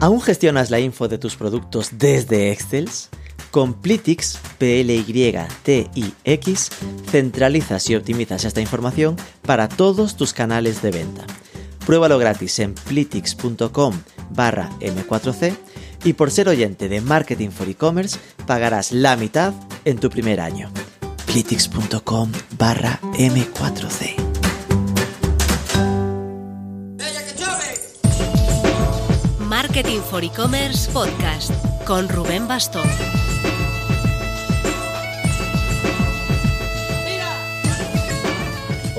¿Aún gestionas la info de tus productos desde Excel? Con Plitix, P-L-Y-T-I-X, centralizas y optimizas esta información para todos tus canales de venta. Pruébalo gratis en plitix.com barra M4C y por ser oyente de Marketing for E-Commerce pagarás la mitad en tu primer año. plitix.com barra M4C. Marketing for E-Commerce Podcast con Rubén Bastón.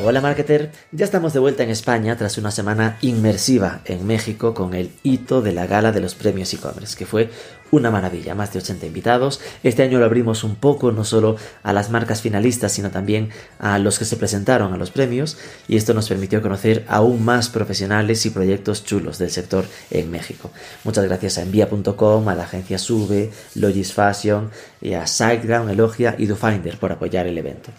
Hola marketer, ya estamos de vuelta en España tras una semana inmersiva en México con el hito de la gala de los premios e-commerce, que fue una maravilla, más de 80 invitados. Este año lo abrimos un poco, no solo a las marcas finalistas, sino también a los que se presentaron a los premios, y esto nos permitió conocer aún más profesionales y proyectos chulos del sector en México. Muchas gracias a Envía.com, a la agencia Sube, Logis Fashion, y a SiteGround, Elogia y DoFinder por apoyar el evento.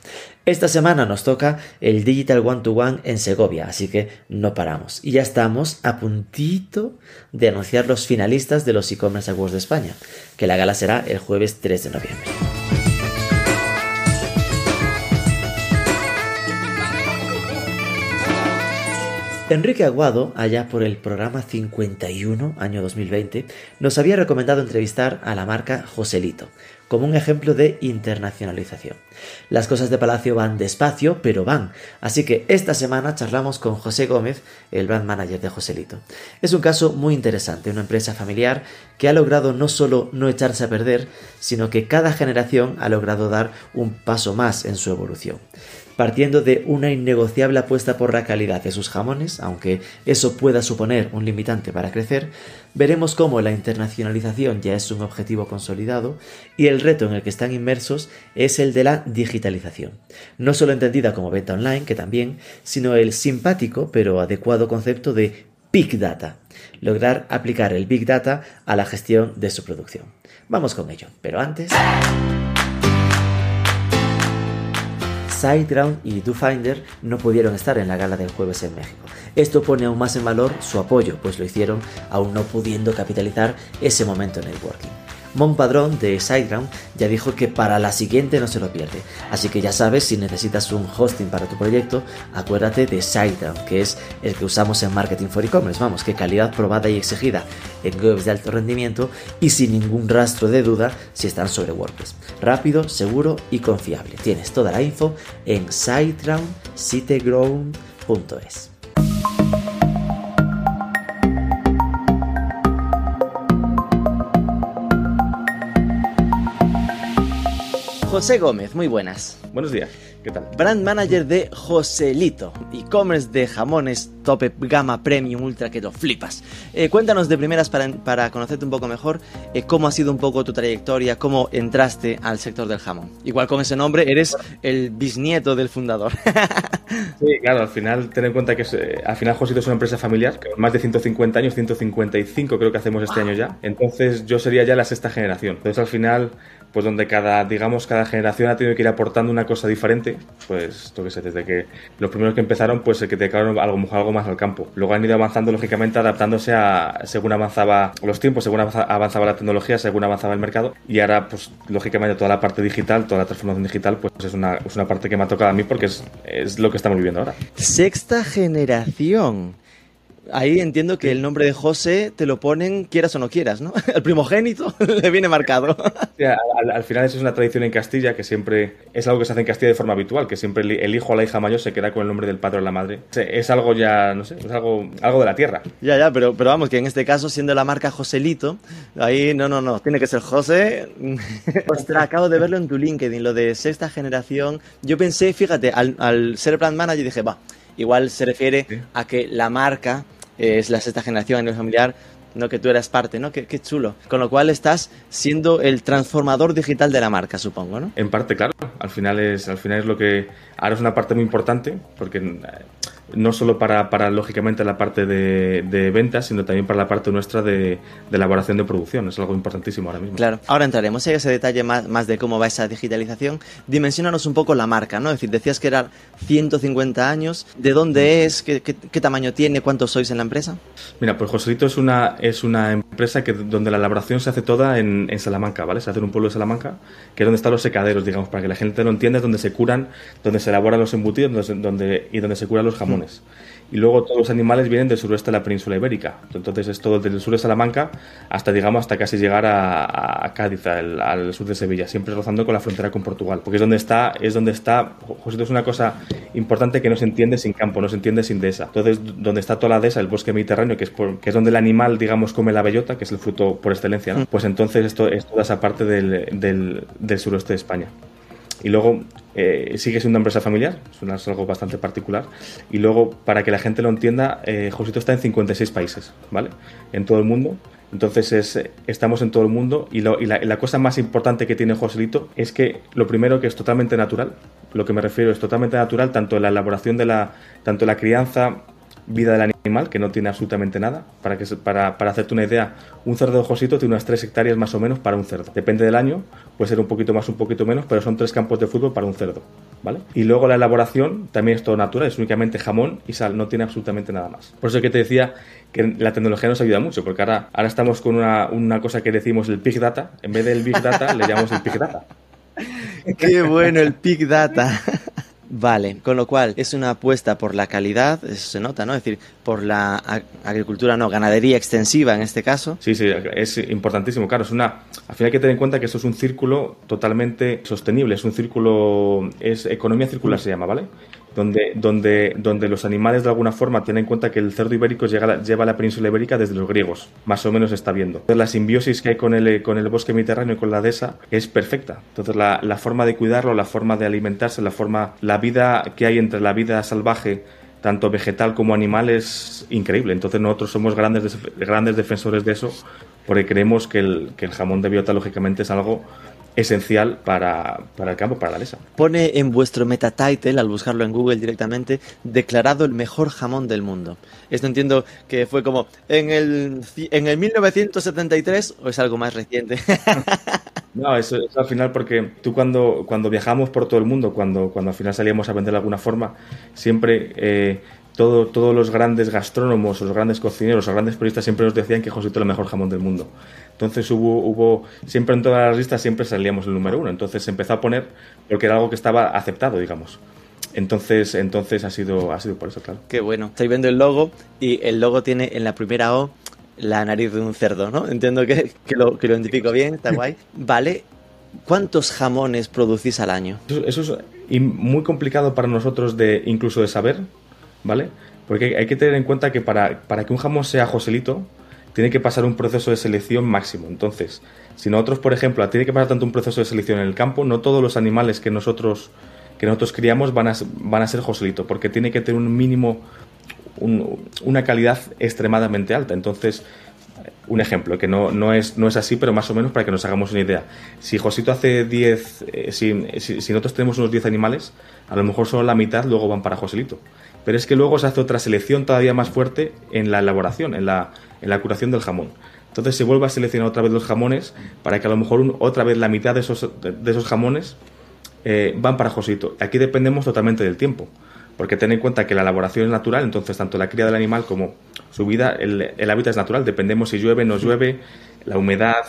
Esta semana nos toca el Digital One to One en Segovia, así que no paramos. Y ya estamos a puntito de anunciar los finalistas de los e-commerce awards de España, que la gala será el jueves 3 de noviembre. Enrique Aguado, allá por el programa 51, año 2020, nos había recomendado entrevistar a la marca Joselito, como un ejemplo de internacionalización. Las cosas de Palacio van despacio, pero van, así que esta semana charlamos con José Gómez, el brand manager de Joselito. Es un caso muy interesante, una empresa familiar que ha logrado no solo no echarse a perder, sino que cada generación ha logrado dar un paso más en su evolución partiendo de una innegociable apuesta por la calidad de sus jamones, aunque eso pueda suponer un limitante para crecer, veremos cómo la internacionalización ya es un objetivo consolidado y el reto en el que están inmersos es el de la digitalización, no solo entendida como venta online, que también, sino el simpático pero adecuado concepto de Big Data, lograr aplicar el Big Data a la gestión de su producción. Vamos con ello, pero antes... SiteGround y DoFinder no pudieron estar en la gala del jueves en México. Esto pone aún más en valor su apoyo, pues lo hicieron aún no pudiendo capitalizar ese momento en networking. Mon Padrón de SiteGround ya dijo que para la siguiente no se lo pierde. Así que ya sabes, si necesitas un hosting para tu proyecto, acuérdate de SiteGround, que es el que usamos en Marketing for E-Commerce. Vamos, que calidad probada y exigida en webs de alto rendimiento y sin ningún rastro de duda si están sobre WordPress. Rápido, seguro y confiable. Tienes toda la info en SiteGround.es. José Gómez, muy buenas. Buenos días, ¿qué tal? Brand manager de Joselito, e-commerce de jamones tope gama premium ultra que lo flipas. Eh, cuéntanos de primeras para, conocerte un poco mejor eh, cómo ha sido un poco tu trayectoria, cómo entraste al sector del jamón. Igual con ese nombre eres el bisnieto del fundador. sí, claro, al final ten en cuenta que eh, al final Joselito es una empresa familiar, más de 150 años, 155 creo que hacemos este año ya. Entonces yo sería ya la sexta generación. Entonces al final pues donde cada, digamos, cada generación ha tenido que ir aportando una cosa diferente, pues, yo qué sé, desde que los primeros que empezaron, pues que te algo, algo más al campo. Luego han ido avanzando, lógicamente, adaptándose a, según avanzaba los tiempos, según avanzaba la tecnología, según avanzaba el mercado, y ahora, pues, lógicamente, toda la parte digital, toda la transformación digital, pues es una, es una parte que me ha tocado a mí porque es, es lo que estamos viviendo ahora. Sexta generación. Ahí entiendo que el nombre de José te lo ponen quieras o no quieras, ¿no? El primogénito le viene marcado. al, final eso es una tradición en Castilla que siempre es algo que se hace en Castilla de forma habitual, que siempre el hijo o la hija mayor se queda con el nombre del padre o la madre. Es algo ya, no sé, es algo, algo de la tierra. Ya, ya, pero, pero vamos, que en este caso, siendo la marca Joselito, ahí no, no, no, tiene que ser José. Ostras, acabo de verlo en tu LinkedIn, lo de sexta generación. Yo pensé, fíjate, al, al ser plan manager dije, va, igual se refiere a que la marca es la sexta generación a nivel familiar, no que tú eras parte, ¿no? Qué, qué, chulo. Con lo cual estás siendo el transformador digital de la marca, supongo, ¿no? En parte, claro. Al final es, al final es lo que ahora es una parte muy importante, porque no solo para, para lógicamente la parte de, de ventas, sino también para la parte nuestra de, de, elaboración de producción. Es algo importantísimo ahora mismo. Claro, ahora entraremos en ese detalle más, más de cómo va esa digitalización. Dimensionanos un poco la marca, ¿no? Es decir, decías que era 150 años. ¿De dónde es? ¿Qué, qué, qué tamaño tiene? ¿Cuántos sois en la empresa? Mira, pues Joselito es una, es una empresa que donde la elaboración se hace toda en, Salamanca, ¿vale? Se hace en un pueblo de Salamanca, que es donde están los secaderos, digamos, para que la gente lo entienda, es donde se curan, donde se elaboran los embutidos donde, y donde se curan los jamones y luego todos los animales vienen del suroeste de la península ibérica. Entonces es todo desde el sur de Salamanca hasta, digamos, hasta casi llegar a, Cádiz, al, sur de Sevilla, siempre rozando con la frontera con Portugal, porque es donde está, es donde está, José, es una cosa importante que no se entiende sin campo, no se entiende sin dehesa. Entonces, donde está toda la dehesa, el bosque mediterráneo, que es, que es donde el animal, digamos, come la bellota, que es el fruto por excelencia, mm. pues entonces esto es toda esa parte del, del, del suroeste de España. Y luego eh, sigue siendo una empresa familiar, es algo bastante particular. Y luego, para que la gente lo entienda, eh, Josito está en 56 países, ¿vale? En todo el mundo. Entonces es, estamos en todo el mundo y, la, cosa más importante que tiene Joselito es que lo primero que es totalmente natural, lo que me refiero es totalmente natural, tanto la elaboración de la, tanto la crianza vida del animal, que no tiene absolutamente nada. Para, que, para, para hacerte una idea, un cerdo de Josito tiene unas 3 hectáreas más o menos para un cerdo. Depende del año, puede ser un poquito más, un poquito menos, pero son tres campos de fútbol para un cerdo. ¿Vale? Y luego la elaboración también es todo natural, es únicamente jamón y sal, no tiene absolutamente nada más. Por eso que te decía que la tecnología nos ayuda mucho, porque ahora, ahora estamos con una, una cosa que decimos el Big Data, en vez del Big Data le llamamos el Big Data. Qué bueno el Big Data. Vale, con lo cual es una apuesta por la calidad, eso se nota, ¿no? Es decir, por la agricultura, no, ganadería extensiva en este caso. Sí, sí, es importantísimo, claro, es una, al final hay que tener en cuenta que esto es un círculo totalmente sostenible, es un círculo, es economía circular se llama, ¿vale? Donde, donde, donde los animales de alguna forma tienen en cuenta que el cerdo ibérico lleva la península ibérica desde los griegos, más o menos está viendo. Entonces la simbiosis que hay con el, con el bosque mediterráneo y con la dehesa es perfecta. Entonces la, la forma de cuidarlo, la forma de alimentarse, la forma, la vida que hay entre la vida salvaje tanto vegetal como animal es increíble. Entonces nosotros somos grandes, grandes defensores de eso porque creemos que el, que el jamón de biota lógicamente es algo esencial para, el campo, para la mesa. Pone en vuestro meta title, al buscarlo en Google directamente, declarado el mejor jamón del mundo. Esto entiendo que fue como en el, en el 1973 o es algo más reciente. no, eso es al final porque tú cuando, cuando viajamos por todo el mundo, cuando, cuando al final salíamos a vender de alguna forma, siempre... Eh, todo, todos los grandes gastrónomos, los grandes cocineros, los grandes periodistas siempre nos decían que Josito era el mejor jamón del mundo. Entonces hubo, hubo, siempre en todas las listas siempre salíamos el número uno. Entonces se empezó a poner porque era algo que estaba aceptado, digamos. Entonces, entonces ha sido, ha sido por eso, claro. Qué bueno. Estoy viendo el logo y el logo tiene en la primera O la nariz de un cerdo, ¿no? Entiendo que, que, lo, que lo identifico bien, está guay. Vale. ¿Cuántos jamones producís al año? Eso, eso es muy complicado para nosotros de incluso de saber, ¿vale? Porque hay que tener en cuenta que para, para que un jamón sea Joselito, tiene que pasar un proceso de selección máximo. Entonces, si nosotros, por ejemplo, tiene que pasar tanto un proceso de selección en el campo, no todos los animales que nosotros, que nosotros criamos van a, van a ser Joselito, porque tiene que tener un mínimo, una calidad extremadamente alta. Entonces, un ejemplo, que no, no, es, no es así, pero más o menos para que nos hagamos una idea. Si Josito hace 10, eh, si, si, si, nosotros tenemos unos 10 animales, a lo mejor solo la mitad luego van para Joselito. Pero es que luego se hace otra selección todavía más fuerte en la elaboración, en la, en la curación del jamón. Entonces se vuelve a seleccionar otra vez los jamones para que a lo mejor otra vez la mitad de esos, de, esos jamones eh, van para Josito. Aquí dependemos totalmente del tiempo, porque ten en cuenta que la elaboración es natural, entonces tanto la cría del animal como su vida, el, el hábitat es natural, dependemos si llueve, no llueve, la humedad,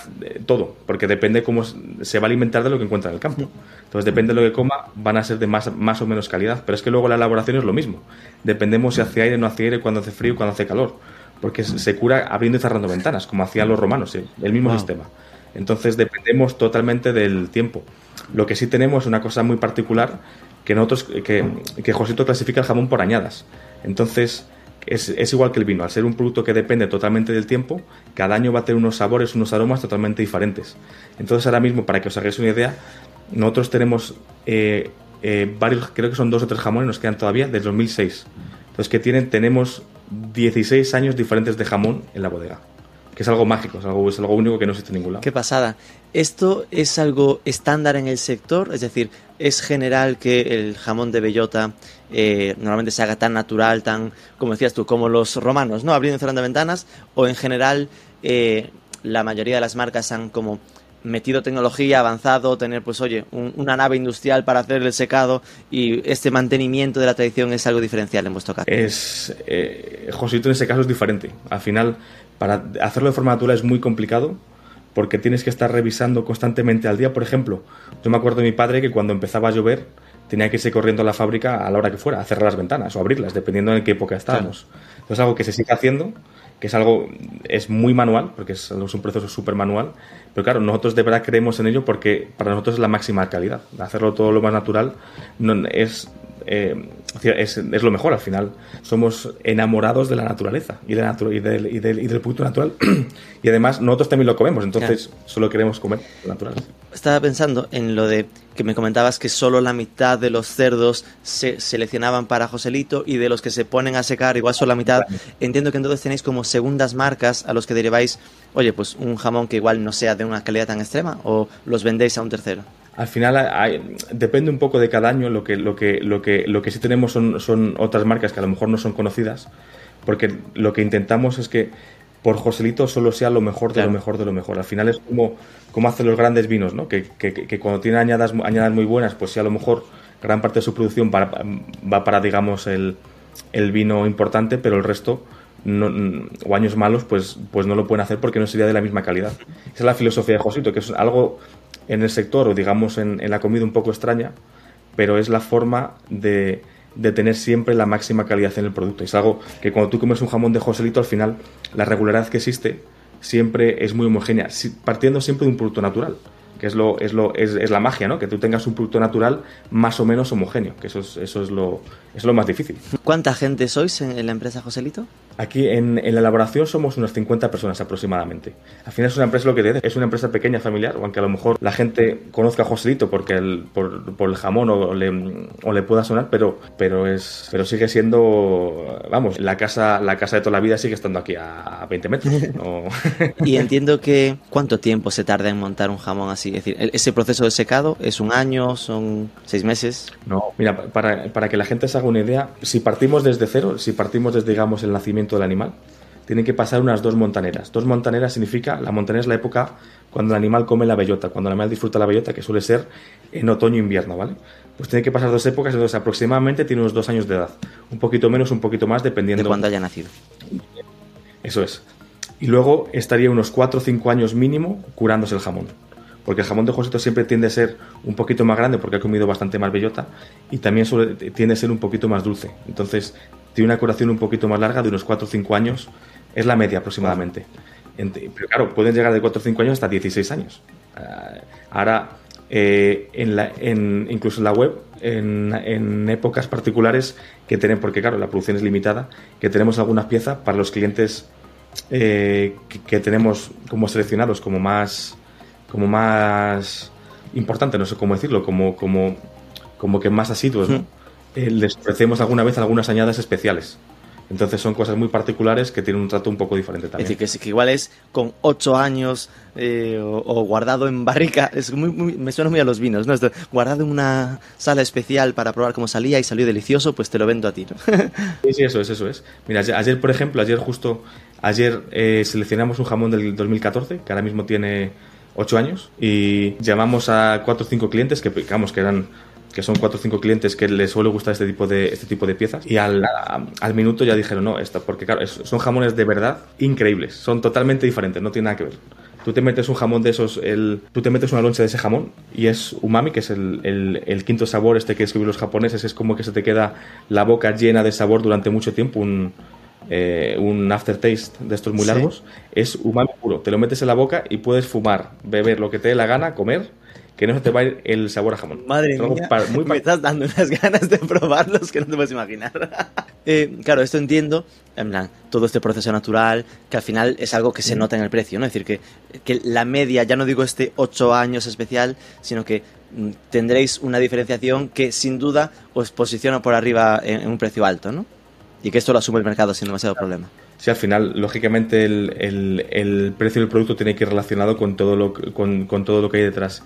todo, porque depende cómo se va a alimentar de lo que encuentra en el campo. Entonces, depende de lo que coma, van a ser de más, más o menos calidad. Pero es que luego la elaboración es lo mismo. Dependemos si hace aire, no hace aire, cuando hace frío, cuando hace calor. Porque se cura abriendo y cerrando ventanas, como hacían los romanos, el mismo sistema. Entonces, dependemos totalmente del tiempo. Lo que sí tenemos es una cosa muy particular que nosotros, que, que Josito clasifica el jamón por añadas. Entonces, es, igual que el vino, al ser un producto que depende totalmente del tiempo, cada año va a tener unos sabores, unos aromas totalmente diferentes. Entonces ahora mismo, para que os hagáis una idea, nosotros tenemos eh, eh, varios, creo que son dos o tres jamones, nos quedan todavía, desde 2006. Entonces que tienen, tenemos 16 años diferentes de jamón en la bodega que es algo mágico, es algo, es algo único que no existe en ningún lado. Qué pasada. ¿Esto es algo estándar en el sector? Es decir, ¿es general que el jamón de bellota eh, normalmente se haga tan natural, tan, como decías tú, como los romanos, ¿no? Abriendo y cerrando ventanas, o en general eh, la mayoría de las marcas han como metido tecnología, avanzado, tener, pues oye, una nave industrial para hacer el secado y este mantenimiento de la tradición es algo diferencial en vuestro caso. Es, eh, Josito en ese caso es diferente. Al final, para hacerlo de forma natural es muy complicado porque tienes que estar revisando constantemente al día. Por ejemplo, yo me acuerdo de mi padre que cuando empezaba a llover tenía que irse corriendo a la fábrica a la hora que fuera, a cerrar las ventanas o abrirlas, dependiendo en qué época estábamos. Entonces, algo que se sigue haciendo, que es algo, es muy manual, porque es, es un proceso súper manual, pero claro, nosotros de verdad creemos en ello porque para nosotros es la máxima calidad. Hacerlo todo lo más natural no, es eh, es, es, lo mejor al final. Somos enamorados de la naturaleza y, de la y, del, y, del, y del producto natural. y además nosotros también lo comemos, entonces claro. solo queremos comer natural. Estaba pensando en lo de que me comentabas que solo la mitad de los cerdos se seleccionaban para Joselito y de los que se ponen a secar igual solo la mitad. Entiendo que entonces tenéis como segundas marcas a los que deriváis, oye, pues un jamón que igual no sea de una calidad tan extrema o los vendéis a un tercero al final hay, depende un poco de cada año. Lo que, lo que, lo que, lo que sí tenemos son, son otras marcas que a lo mejor no son conocidas, porque lo que intentamos es que por Joselito solo sea lo mejor de claro. lo mejor de lo mejor. Al final es como, como hacen los grandes vinos, ¿no? Que, que, que cuando tienen añadas, añadas muy buenas, pues sí, a lo mejor gran parte de su producción va, va para, digamos, el, el vino importante, pero el resto no, o años malos, pues, pues no lo pueden hacer porque no sería de la misma calidad. Esa es la filosofía de Joselito, que es algo en el sector o digamos en, en, la comida un poco extraña, pero es la forma de, de, tener siempre la máxima calidad en el producto. Es algo que cuando tú comes un jamón de Joselito, al final la regularidad que existe siempre es muy homogénea, partiendo siempre de un producto natural que es, lo, es, lo, es, es, la magia, ¿no? Que tú tengas un producto natural más o menos homogéneo, que eso es, eso es, lo, es lo más difícil. ¿Cuánta gente sois en, la empresa Joselito? Aquí en, en, la elaboración somos unas 50 personas aproximadamente. Al final es una empresa, lo que te es una empresa pequeña, familiar, aunque a lo mejor la gente conozca a Joselito porque el, por, por, el jamón o le, o le pueda sonar, pero, pero, es, pero sigue siendo, vamos, la casa, la casa de toda la vida sigue estando aquí a 20 metros. ¿no? y entiendo que, ¿cuánto tiempo se tarda en montar un jamón así? Es decir, ese proceso de secado es un año, son seis meses. No, mira, para, para que la gente se haga una idea, si partimos desde cero, si partimos desde, digamos, el nacimiento del animal, tienen que pasar unas dos montaneras. Dos montaneras significa, la montanera es la época cuando el animal come la bellota, cuando el animal disfruta la bellota, que suele ser en otoño e invierno, ¿vale? Pues tiene que pasar dos épocas, entonces aproximadamente tiene unos dos años de edad. Un poquito menos, un poquito más, dependiendo... De cuándo haya nacido. Eso es. Y luego estaría unos cuatro o cinco años mínimo curándose el jamón porque el jamón de Josito siempre tiende a ser un poquito más grande porque ha comido bastante más bellota y también suele, tiende a ser un poquito más dulce. Entonces tiene una curación un poquito más larga de unos 4 o 5 años, es la media aproximadamente. Pero claro, pueden llegar de 4 o 5 años hasta 16 años. Ahora, eh, en incluso en la web, en, épocas particulares que tienen, porque claro, la producción es limitada, que tenemos algunas piezas para los clientes eh, que tenemos como seleccionados como más como más importante, no sé cómo decirlo, como, como, como que más asiduos, ¿no? eh, les ofrecemos alguna vez algunas añadas especiales. Entonces son cosas muy particulares que tienen un trato un poco diferente también. Es decir, que, que igual es con ocho años eh, o, o, guardado en barrica, es muy, muy, me suena muy a los vinos, ¿no? Esto, guardado en una sala especial para probar cómo salía y salió delicioso, pues te lo vendo a ti, ¿no? sí, sí, eso es, eso es. Mira, ayer, ayer por ejemplo, ayer justo, ayer eh, seleccionamos un jamón del 2014, que ahora mismo tiene ocho años, y llamamos a cuatro o cinco clientes que, digamos, que eran que son cuatro o cinco clientes que les suele gustar este tipo de, este tipo de piezas. Y al, al minuto ya dijeron, no, esto, porque claro, son jamones de verdad increíbles, son totalmente diferentes, no tiene nada que ver. Tú te metes un jamón de esos, el, tú te metes una loncha de ese jamón y es umami, que es el, el, quinto sabor este que escriben los japoneses, es como que se te queda la boca llena de sabor durante mucho tiempo, eh, un aftertaste de estos muy largos, ¿Sí? es umami puro. Te lo metes en la boca y puedes fumar, beber lo que te dé la gana, comer que no se te va a ir el sabor a jamón. Madre mía, para, muy me estás dando unas ganas de probarlos que no te puedes imaginar. eh, claro, esto entiendo, en plan, todo este proceso natural, que al final es algo que se nota en el precio, ¿no? Es decir, que, que la media, ya no digo este 8 años especial, sino que mm, tendréis una diferenciación que sin duda os posiciona por arriba en, en un precio alto, ¿no? Y que esto lo asume el mercado sin demasiado problema. Sí, al final, lógicamente, el, el, el, precio del producto tiene que ir relacionado con todo lo, con, con todo lo que hay detrás.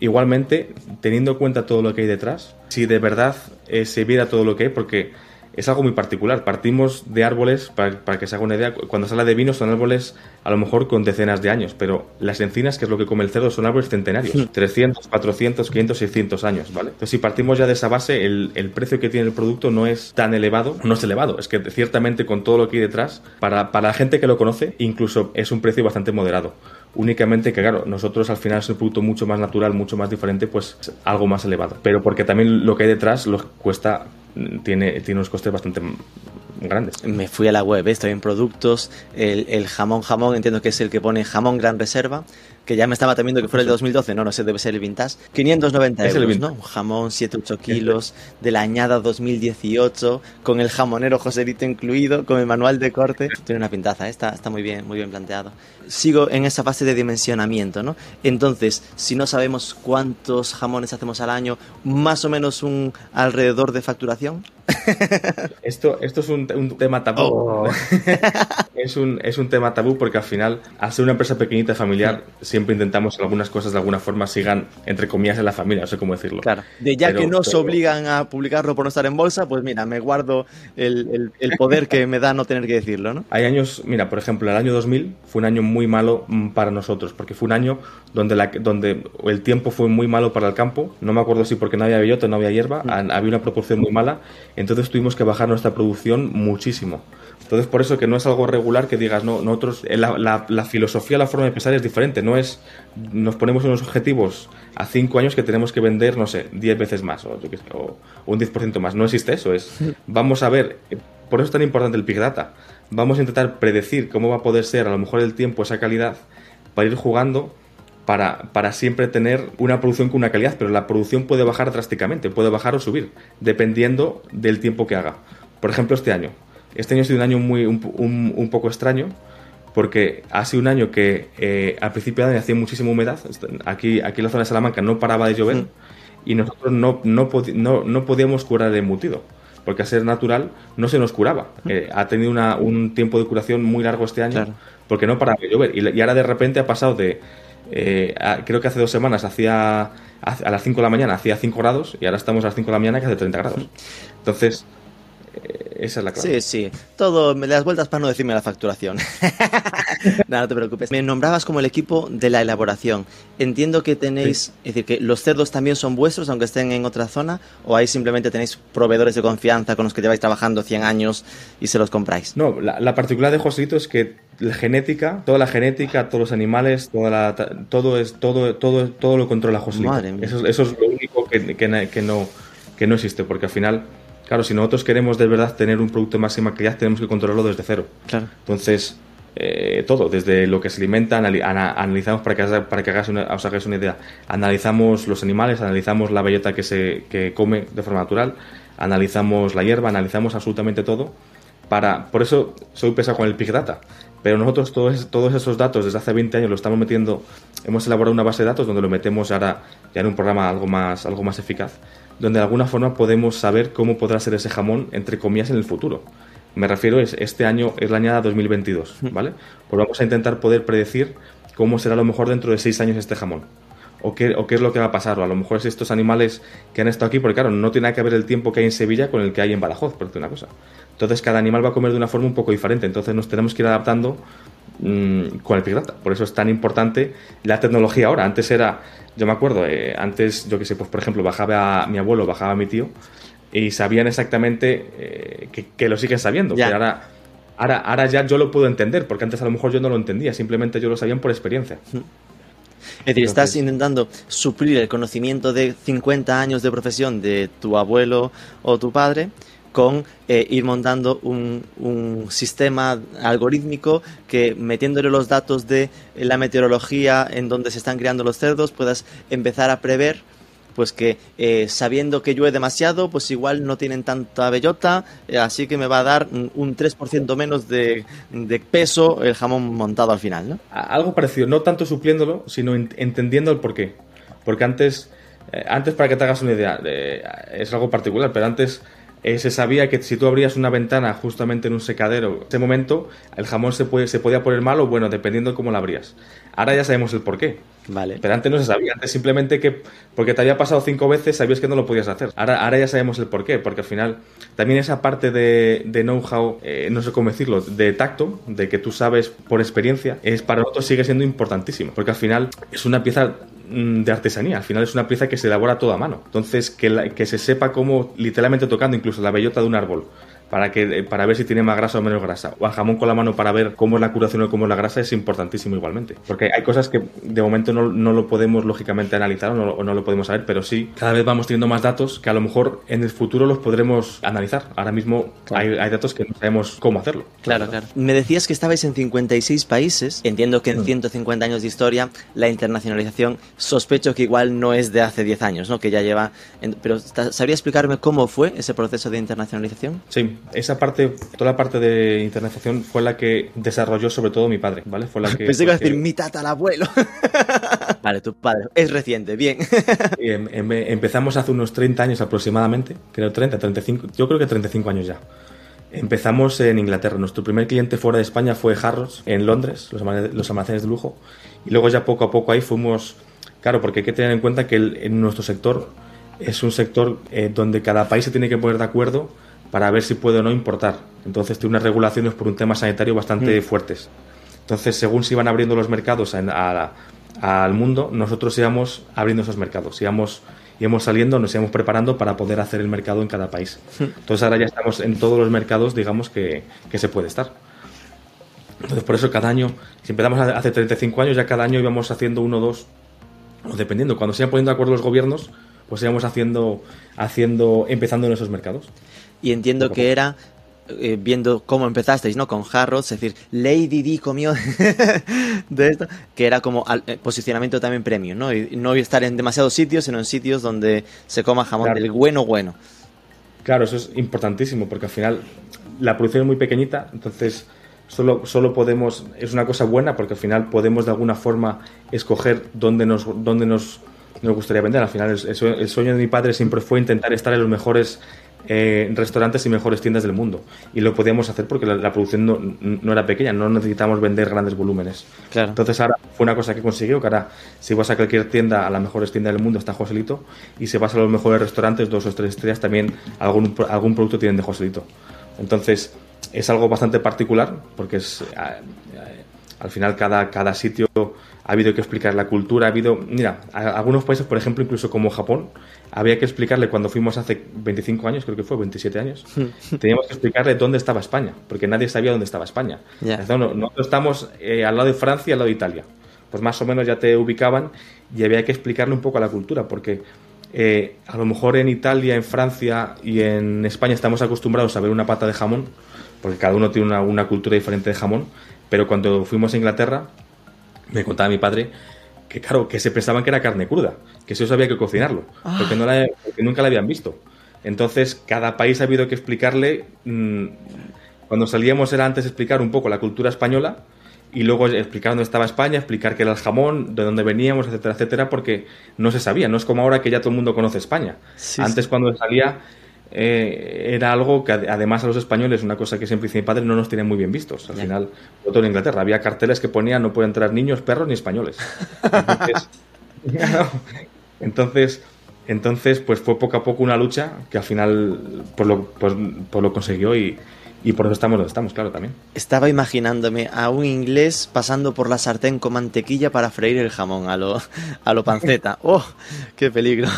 Igualmente, teniendo en cuenta todo lo que hay detrás, si de verdad eh, se viera todo lo que hay, porque es algo muy particular. Partimos de árboles, para, que se haga una idea, cuando se habla de vino son árboles a lo mejor con decenas de años, pero las encinas, que es lo que come el cerdo, son árboles centenarios, 300, 400, 500, 600 años, ¿vale? Entonces, si partimos ya de esa base, el, el precio que tiene el producto no es tan elevado, no es elevado, es que ciertamente con todo lo que hay detrás, para, para la gente que lo conoce, incluso es un precio bastante moderado únicamente que claro, nosotros al final es un producto mucho más natural, mucho más diferente, pues algo más elevado. Pero porque también lo que hay detrás lo cuesta tiene, tiene unos costes bastante grandes. Me fui a la web, estoy en productos, el, el, jamón jamón entiendo que es el que pone jamón gran reserva, que ya me estaba temiendo que fuera el de 2012, no, no sé, debe ser el vintage. 590 es euros, ¿no? Un jamón 7-8 kilos de la añada 2018, con el jamonero Joselito incluido, con el manual de corte. Tiene una pintaza, ¿eh? está, está muy bien, muy bien planteado. Sigo en esa fase de dimensionamiento, ¿no? Entonces, si no sabemos cuántos jamones hacemos al año, más o menos un alrededor de facturación. Esto, esto es un, tema tabú. Oh. es, un, es un tema tabú porque al final, al ser una empresa pequeñita familiar, siempre intentamos que algunas cosas de alguna forma sigan, entre comillas, en la familia, no sé cómo decirlo. Claro, de ya que nos obligan a publicarlo por no estar en bolsa, pues mira, me guardo el, el, poder que me da no tener que decirlo, ¿no? Hay años, mira, por ejemplo, el año 2000 fue un año muy malo mm, para nosotros, porque fue un año donde, la, donde el tiempo fue muy malo para el campo, no me acuerdo si porque no había bellota, no había hierba, mm. había una proporción muy mala, entonces tuvimos que bajar nuestra producción muchísimo. Entonces, por eso que no es algo regular que digas, no, nosotros, eh, la, la, la, filosofía, la forma de pensar es diferente. No es, nos ponemos unos objetivos a cinco años que tenemos que vender, no sé, 10 veces más o, o un 10% más. No existe eso. Es, vamos a ver, por eso es tan importante el Big Data. Vamos a intentar predecir cómo va a poder ser a lo mejor el tiempo, esa calidad, para ir jugando para, para, siempre tener una producción con una calidad, pero la producción puede bajar drásticamente, puede bajar o subir, dependiendo del tiempo que haga. Por ejemplo, este año. Este año ha sido un año muy, un, un, poco extraño porque ha sido un año que eh, al principio de año hacía muchísima humedad. Aquí, aquí en la zona de Salamanca no paraba de llover mm. y nosotros no, no, no, no, podíamos curar el embutido. Porque a ser natural no se nos curaba. Mm. Eh, ha tenido una, un tiempo de curación muy largo este año porque no paraba de llover. Y, ahora de repente ha pasado de. Eh, creo que hace dos semanas hacía. A las 5 de la mañana hacía 5 grados y ahora estamos a las 5 de la mañana que hace 30 grados. Entonces, esa es la clave. Sí, sí. Todo, me das vueltas para no decirme la facturación. no, te preocupes. Me nombrabas como el equipo de la elaboración. Entiendo que tenéis, es decir, que los cerdos también son vuestros, aunque estén en otra zona, o ahí simplemente tenéis proveedores de confianza con los que lleváis trabajando 100 años y se los compráis. No, la, la particularidad de Joselito es que la genética, toda la genética, todos los animales, toda la, todo es todo todo todo lo controla Joselito. Eso, eso, es lo único que, que, que no que no existe, porque al final Claro, si nosotros queremos de verdad tener un producto de máxima calidad, tenemos que controlarlo desde cero. Claro. Entonces, eh, todo, desde lo que se alimenta, analizamos para que, para que hagas una, os hagáis una idea. Analizamos los animales, analizamos la bellota que se que come de forma natural, analizamos la hierba, analizamos absolutamente todo. Para, por eso soy pesado con el Big Data. Pero nosotros todos, todos esos datos desde hace 20 años lo estamos metiendo, hemos elaborado una base de datos donde lo metemos ahora ya en un programa algo más, algo más eficaz donde de alguna forma podemos saber cómo podrá ser ese jamón, entre comillas, en el futuro. Me refiero, es este año es la añada 2022, ¿vale? Pues vamos a intentar poder predecir cómo será a lo mejor dentro de seis años este jamón. O qué, o qué es lo que va a pasar. O a lo mejor es estos animales que han estado aquí, porque claro, no tiene que ver el tiempo que hay en Sevilla con el que hay en Badajoz, por decir una cosa. Entonces cada animal va a comer de una forma un poco diferente. Entonces nos tenemos que ir adaptando mmm, con el pirata. Por eso es tan importante la tecnología ahora. Antes era yo me acuerdo, eh, antes, yo que sé, pues por ejemplo, bajaba a mi abuelo, bajaba a mi tío y sabían exactamente eh, que, lo siguen sabiendo. ahora, ahora, ahora ya yo lo puedo entender, porque antes a lo mejor yo no lo entendía, simplemente yo lo sabían por experiencia. Es decir, estás intentando suplir el conocimiento de 50 años de profesión de tu abuelo o tu padre con eh, ir montando un, sistema algorítmico que metiéndole los datos de la meteorología en donde se están criando los cerdos puedas empezar a prever pues que eh, sabiendo que llueve demasiado, pues igual no tienen tanta bellota, eh, así que me va a dar un 3% menos de, peso el jamón montado al final, ¿no? Algo parecido, no tanto supliéndolo, sino entendiendo el porqué. Porque antes, antes para que te hagas una idea, es algo particular, pero antes eh, se sabía que si tú abrías una ventana justamente en un secadero, en ese momento el jamón se, puede, se podía poner mal o bueno, dependiendo de cómo la abrías. Ahora ya sabemos el por qué. Vale. Pero antes no se sabía, antes simplemente que porque te había pasado cinco veces sabías que no lo podías hacer. Ahora, ahora ya sabemos el por qué, porque al final también esa parte de, de know-how, eh, no sé cómo decirlo, de tacto, de que tú sabes por experiencia, es para nosotros sigue siendo importantísimo, porque al final es una pieza de artesanía, al final es una pieza que se elabora todo a mano. Entonces, que, la- que se sepa cómo, literalmente tocando incluso la bellota de un árbol, para, que, para ver si tiene más grasa o menos grasa. O al jamón con la mano para ver cómo es la curación o cómo es la grasa es importantísimo igualmente. Porque hay cosas que de momento no, no lo podemos lógicamente analizar o no, o no lo podemos saber, pero sí, cada vez vamos teniendo más datos que a lo mejor en el futuro los podremos analizar. Ahora mismo Claro. hay, hay datos que no sabemos cómo hacerlo. Claro, claro. Me decías que estabais en 56 países. Entiendo que en 150 años de historia la internacionalización sospecho que igual no es de hace 10 años, ¿no? Que ya lleva... en- Pero ¿ta- ¿sabría explicarme cómo fue ese proceso de internacionalización? Sí, esa parte, toda la parte de internacionalización fue la que desarrolló sobre todo mi padre, ¿vale? Fue la que... Pensé que iba a decir mi tatarabuelo. vale, tu padre. Es reciente, bien. Em- em- empezamos hace unos 30 años aproximadamente, creo 30, 35, yo creo que 35 años ya. Empezamos en Inglaterra. Nuestro primer cliente fuera de España fue Harrods, en Londres, los, los almacenes de lujo. Y luego ya poco a poco ahí fuimos... Claro, porque hay que tener en cuenta que el- en nuestro sector es un sector eh, donde cada país se tiene que poner de acuerdo para ver si puede o no importar. Entonces tiene unas regulaciones por un tema sanitario bastante fuertes. Entonces, según se iban abriendo los mercados en- a- al mundo, nosotros íbamos abriendo esos mercados, íbamos, íbamos saliendo, nos íbamos preparando para poder hacer el mercado en cada país. Entonces, ahora ya estamos en todos los mercados, digamos, que, que se puede estar. Entonces, por eso cada año, si empezamos hace hace 35 años, ya cada año íbamos haciendo uno o dos, o dependiendo, cuando se iban poniendo de acuerdo los gobiernos, pues íbamos haciendo, haciendo, empezando en esos mercados. Y entiendo que era eh, viendo cómo empezasteis, ¿no? Con Harrods, es decir, Lady Di comió de esto, que era como al- eh, posicionamiento también premium, ¿no? Y no estar en demasiados sitios, sino en sitios donde se coma jamón Claro. del bueno bueno. Claro, eso es importantísimo porque al final la producción es muy pequeñita, entonces solo, solo podemos, es una cosa buena porque al final podemos de alguna forma escoger dónde nos, dónde nos, nos gustaría vender. Al final el sueño de mi padre siempre fue intentar estar en los mejores eh, restaurantes y mejores tiendas del mundo. Y lo podíamos hacer porque la, la producción no, no era pequeña, no necesitamos vender grandes volúmenes. Claro. Entonces ahora fue una cosa que consiguió, que ahora si vas a cualquier tienda, a las mejores tiendas del mundo está Joselito, y si vas a los mejores restaurantes, dos o tres estrellas, también algún, algún producto tienen de Joselito. Entonces es algo bastante particular, porque es... a- a- al final cada, cada sitio ha habido que explicar la cultura, ha habido... Mira, a- algunos países, por ejemplo, incluso como Japón, había que explicarle cuando fuimos hace 25 años, creo que fue, 27 años, teníamos que explicarle dónde estaba España, porque nadie sabía dónde estaba España. Ya. Entonces, no, nosotros estamos eh, al lado de Francia y al lado de Italia. Pues más o menos ya te ubicaban y había que explicarle un poco a la cultura, porque eh, a lo mejor en Italia, en Francia y en España estamos acostumbrados a ver una pata de jamón, porque cada uno tiene una, una cultura diferente de jamón, pero cuando fuimos a Inglaterra, me contaba mi padre que claro, que se pensaban que era carne cruda, que eso había que cocinarlo, porque, no la- porque nunca la habían visto. Entonces, cada país ha habido que explicarle, mm, cuando salíamos era antes explicar un poco la cultura española y luego explicar dónde estaba España, explicar qué era el jamón, de dónde veníamos, etcétera, etcétera, porque no se sabía, no es como ahora que ya todo el mundo conoce España. Sí, antes cuando salía eh, era algo que ade- además a los españoles, una cosa que siempre dice mi padre, no nos tienen muy bien vistos. Al final, todo en Inglaterra, había carteles que ponían no pueden entrar niños, perros ni españoles. Entonces, entonces, entonces, pues fue poco a poco una lucha que al final pues lo, pues, pues lo consiguió y, y por eso estamos donde estamos, claro, también. Estaba imaginándome a un inglés pasando por la sartén con mantequilla para freír el jamón a lo, a lo panceta. ¡Oh! ¡Qué peligro!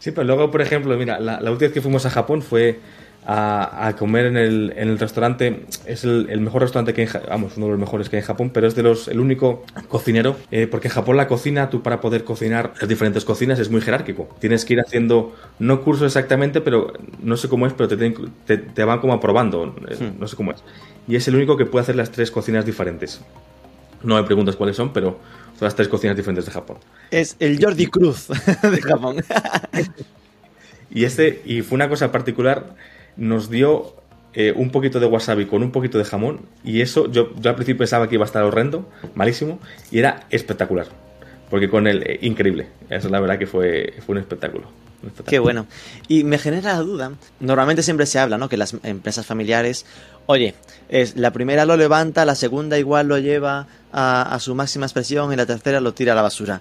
Sí, pero luego, por ejemplo, mira, la, la última vez que fuimos a Japón fue a, a comer en el, en el restaurante, es el, el mejor restaurante que hay, vamos, uno de los mejores que hay en Japón, pero es de los, el único cocinero, eh, porque en Japón la cocina, tú para poder cocinar las diferentes cocinas es muy jerárquico. Tienes que ir haciendo, no curso exactamente, pero no sé cómo es, pero te, te, te van como aprobando, eh, no sé cómo es. Y es el único que puede hacer las tres cocinas diferentes. No me preguntas cuáles son, pero son las tres cocinas diferentes de Japón. Es el Jordi Cruz de Japón. Y este, y fue una cosa particular, nos dio eh, un poquito de wasabi con un poquito de jamón, y eso yo, yo al principio pensaba que iba a estar horrendo, malísimo, y era espectacular. Porque con el eh, increíble. Eso la verdad que fue, fue un espectáculo. un espectáculo. Qué bueno. Y me genera la duda. Normalmente siempre se habla, ¿no? Que las empresas familiares, oye, es la primera lo levanta, la segunda igual lo lleva a, su máxima expresión y la tercera lo tira a la basura.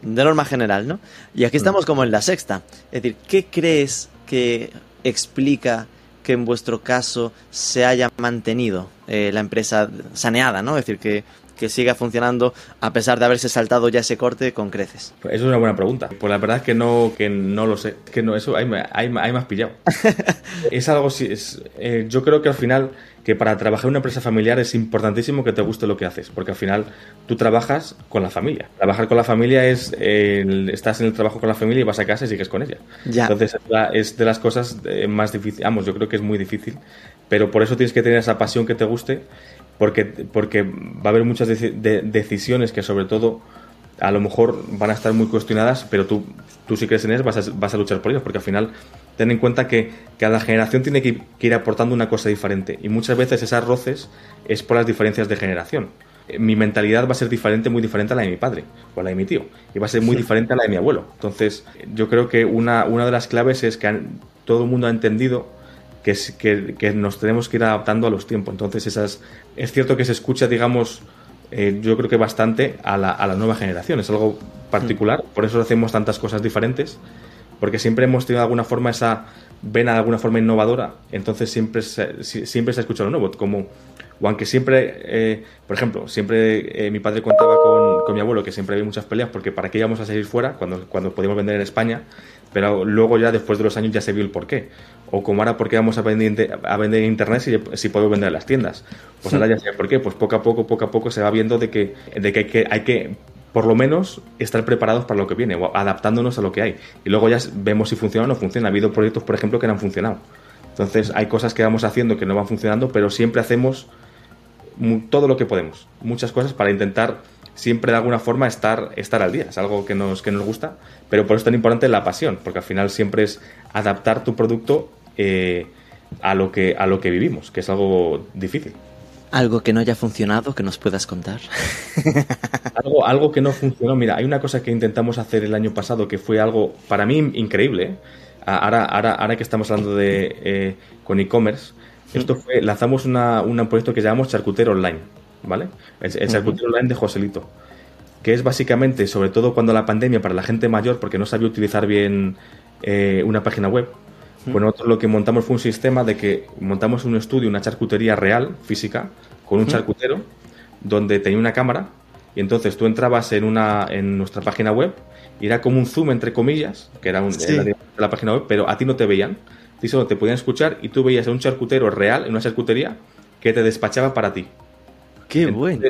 De norma general, ¿no? Y aquí mm. estamos como en la sexta. Es decir, ¿qué crees que explica que en vuestro caso se haya mantenido eh, la empresa saneada, ¿no? Es decir, que que siga funcionando a pesar de haberse saltado ya ese corte con creces? Pues eso es una buena pregunta. Pues la verdad es que no, que no lo sé. Que no, eso hay hay más pillado. es algo, es, eh, yo creo que al final que para trabajar en una empresa familiar es importantísimo que te guste lo que haces, porque al final tú trabajas con la familia. Trabajar con la familia es, estás en el trabajo con la familia y vas a casa y sigues con ella. Entonces es de las cosas eh, más difíciles, vamos, yo creo que es muy difícil, pero por eso tienes que tener esa pasión que te guste porque, porque va a haber muchas decisiones que sobre todo a lo mejor van a estar muy cuestionadas, pero tú, tú si crees en ellas vas a, vas a luchar por ellas, porque al final ten en cuenta que cada generación tiene que, ir aportando una cosa diferente y muchas veces esas roces es por las diferencias de generación. Mi mentalidad va a ser diferente, muy diferente a la de mi padre o a la de mi tío, y va a ser muy diferente a la de mi abuelo. Entonces, yo creo que una, una de las claves es que todo el mundo ha entendido que, que, nos tenemos que ir adaptando a los tiempos. Entonces, esas, es cierto que se escucha, digamos, eh, yo creo que bastante a la, a la, nueva generación. Es algo particular, por eso hacemos tantas cosas diferentes, porque siempre hemos tenido de alguna forma esa vena de alguna forma innovadora, entonces siempre se, siempre se ha escuchado lo nuevo, como o aunque siempre, eh, por ejemplo, siempre eh, mi padre contaba con, con, mi abuelo que siempre había muchas peleas porque para qué íbamos a salir fuera cuando, cuando podíamos vender en España, pero luego ya después de los años ya se vio el porqué. O como ahora, ¿por qué vamos a vender, a vender en Internet si, si podemos vender en las tiendas? Pues ahora ya sé por qué. Pues poco a poco, poco a poco se va viendo de que, de que, hay, que hay que, por lo menos, estar preparados para lo que viene, o adaptándonos a lo que hay. Y luego ya vemos si funciona o no funciona. Ha habido proyectos, por ejemplo, que no han funcionado. Entonces, hay cosas que vamos haciendo que no van funcionando, pero siempre hacemos todo lo que podemos. Muchas cosas para intentar siempre de alguna forma estar, estar al día. Es algo que nos, que nos gusta, pero por eso es tan importante la pasión, porque al final siempre es adaptar tu producto eh, a, lo que, a lo que vivimos, que es algo difícil. ¿Algo que no haya funcionado que nos puedas contar? algo, algo que no funcionó. Mira, hay una cosa que intentamos hacer el año pasado que fue algo para mí increíble. ¿eh? Ahora, ahora, ahora que estamos hablando de eh, con e-commerce, esto fue, lanzamos una, un proyecto que llamamos Charcutero Online. ¿vale? El, el online de Joselito, que es básicamente, sobre todo cuando la pandemia, para la gente mayor, porque no sabía utilizar bien eh, una página web, pues nosotros lo que montamos fue un sistema de que montamos un estudio, una charcutería real, física, con un charcutero, donde tenía una cámara, y entonces tú entrabas en, una, en nuestra página web, y era como un zoom, entre comillas, que era, un, la, página web, pero a ti no te veían, ti solo te podían escuchar, y tú veías a un charcutero real, en una charcutería, que te despachaba para ti. Qué bueno.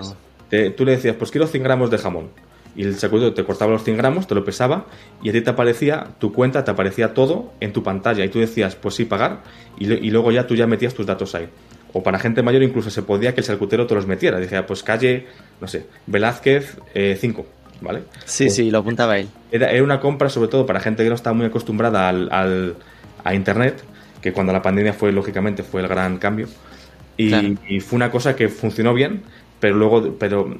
tú le decías, pues quiero 100 gramos de jamón. Y el charcutero te cortaba los 100 gramos, te lo pesaba y a ti te aparecía tu cuenta, te aparecía todo en tu pantalla. Y tú decías, pues sí, pagar. Y, luego ya tú ya metías tus datos ahí. O para gente mayor incluso se podía que el charcutero te los metiera. Decía, pues calle, no sé, Velázquez 5. Eh, ¿Vale? Sí, pues sí, lo apuntaba él. Era, era, una compra sobre todo para gente que no estaba muy acostumbrada al, al, a Internet, que cuando la pandemia fue, lógicamente, fue el gran cambio. Y, fue una cosa que funcionó bien, pero luego, pero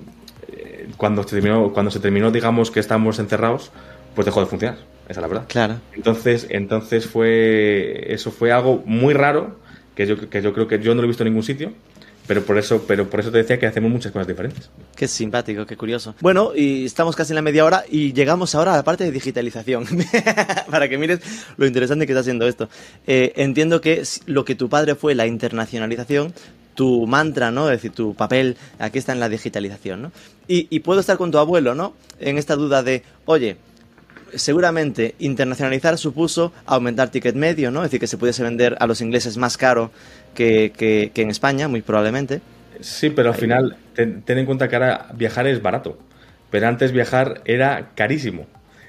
cuando se terminó, cuando se terminó, digamos que estábamos encerrados, pues dejó de funcionar. Esa es la verdad. Claro. Entonces, entonces fue, eso fue algo muy raro, que yo, que yo creo que yo no lo he visto en ningún sitio, pero por eso, pero por eso te decía que hacemos muchas cosas diferentes. Qué simpático, qué curioso. Bueno, y estamos casi en la media hora y llegamos ahora a la parte de digitalización, para que mires lo interesante que está haciendo esto. Eh, entiendo que lo que tu padre fue la internacionalización, tu mantra, ¿no? Es decir, tu papel aquí está en la digitalización, ¿no? Y, y puedo estar con tu abuelo, ¿no? En esta duda de, oye, seguramente internacionalizar supuso aumentar ticket medio, ¿no? Es decir, que se pudiese vender a los ingleses más caro que, que, en España, muy probablemente. Sí, pero al final, ten, en cuenta que ahora viajar es barato. Pero antes viajar era carísimo.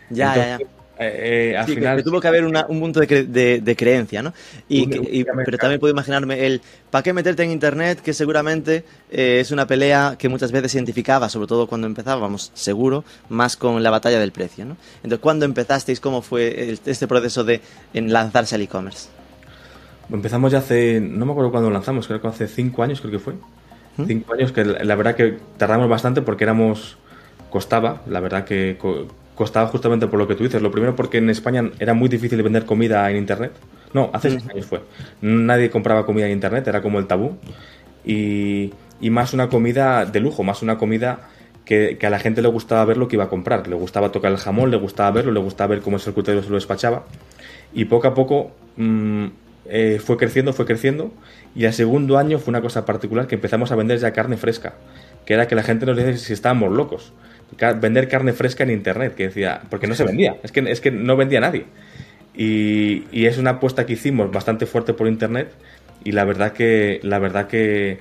Ya, ya, ya. Eh, al final... que tuvo que haber un punto de, creencia, ¿no? Y, pero también puedo imaginarme el ¿para qué meterte en Internet? Que seguramente eh, es una pelea que muchas veces se identificaba, sobre todo cuando empezábamos, seguro, más con la batalla del precio, ¿no? Entonces, ¿cuándo empezasteis? ¿Cómo fue este proceso de lanzarse al e-commerce? Empezamos ya hace, no me acuerdo cuándo lanzamos, creo que hace cinco años creo que fue. ¿Mm? Cinco años que la verdad que tardamos bastante porque éramos, costaba, la verdad que costaba justamente por lo que tú dices. Lo primero porque en España era muy difícil vender comida en Internet. No, hace seis años fue. Nadie compraba comida en Internet, era como el tabú. Y, y más una comida de lujo, más una comida que, a la gente le gustaba ver lo que iba a comprar. Le gustaba tocar el jamón, le gustaba verlo, le gustaba ver cómo ese cultivo se lo despachaba. Y poco a poco mm, eh, fue creciendo, fue creciendo. Y al segundo año fue una cosa particular que empezamos a vender ya carne fresca. Que era que la gente nos decía si estábamos locos. Vender carne fresca en internet, que decía, porque no se vendía, es que, es que no vendía nadie. Y, es una apuesta que hicimos bastante fuerte por internet. Y la verdad que, la verdad que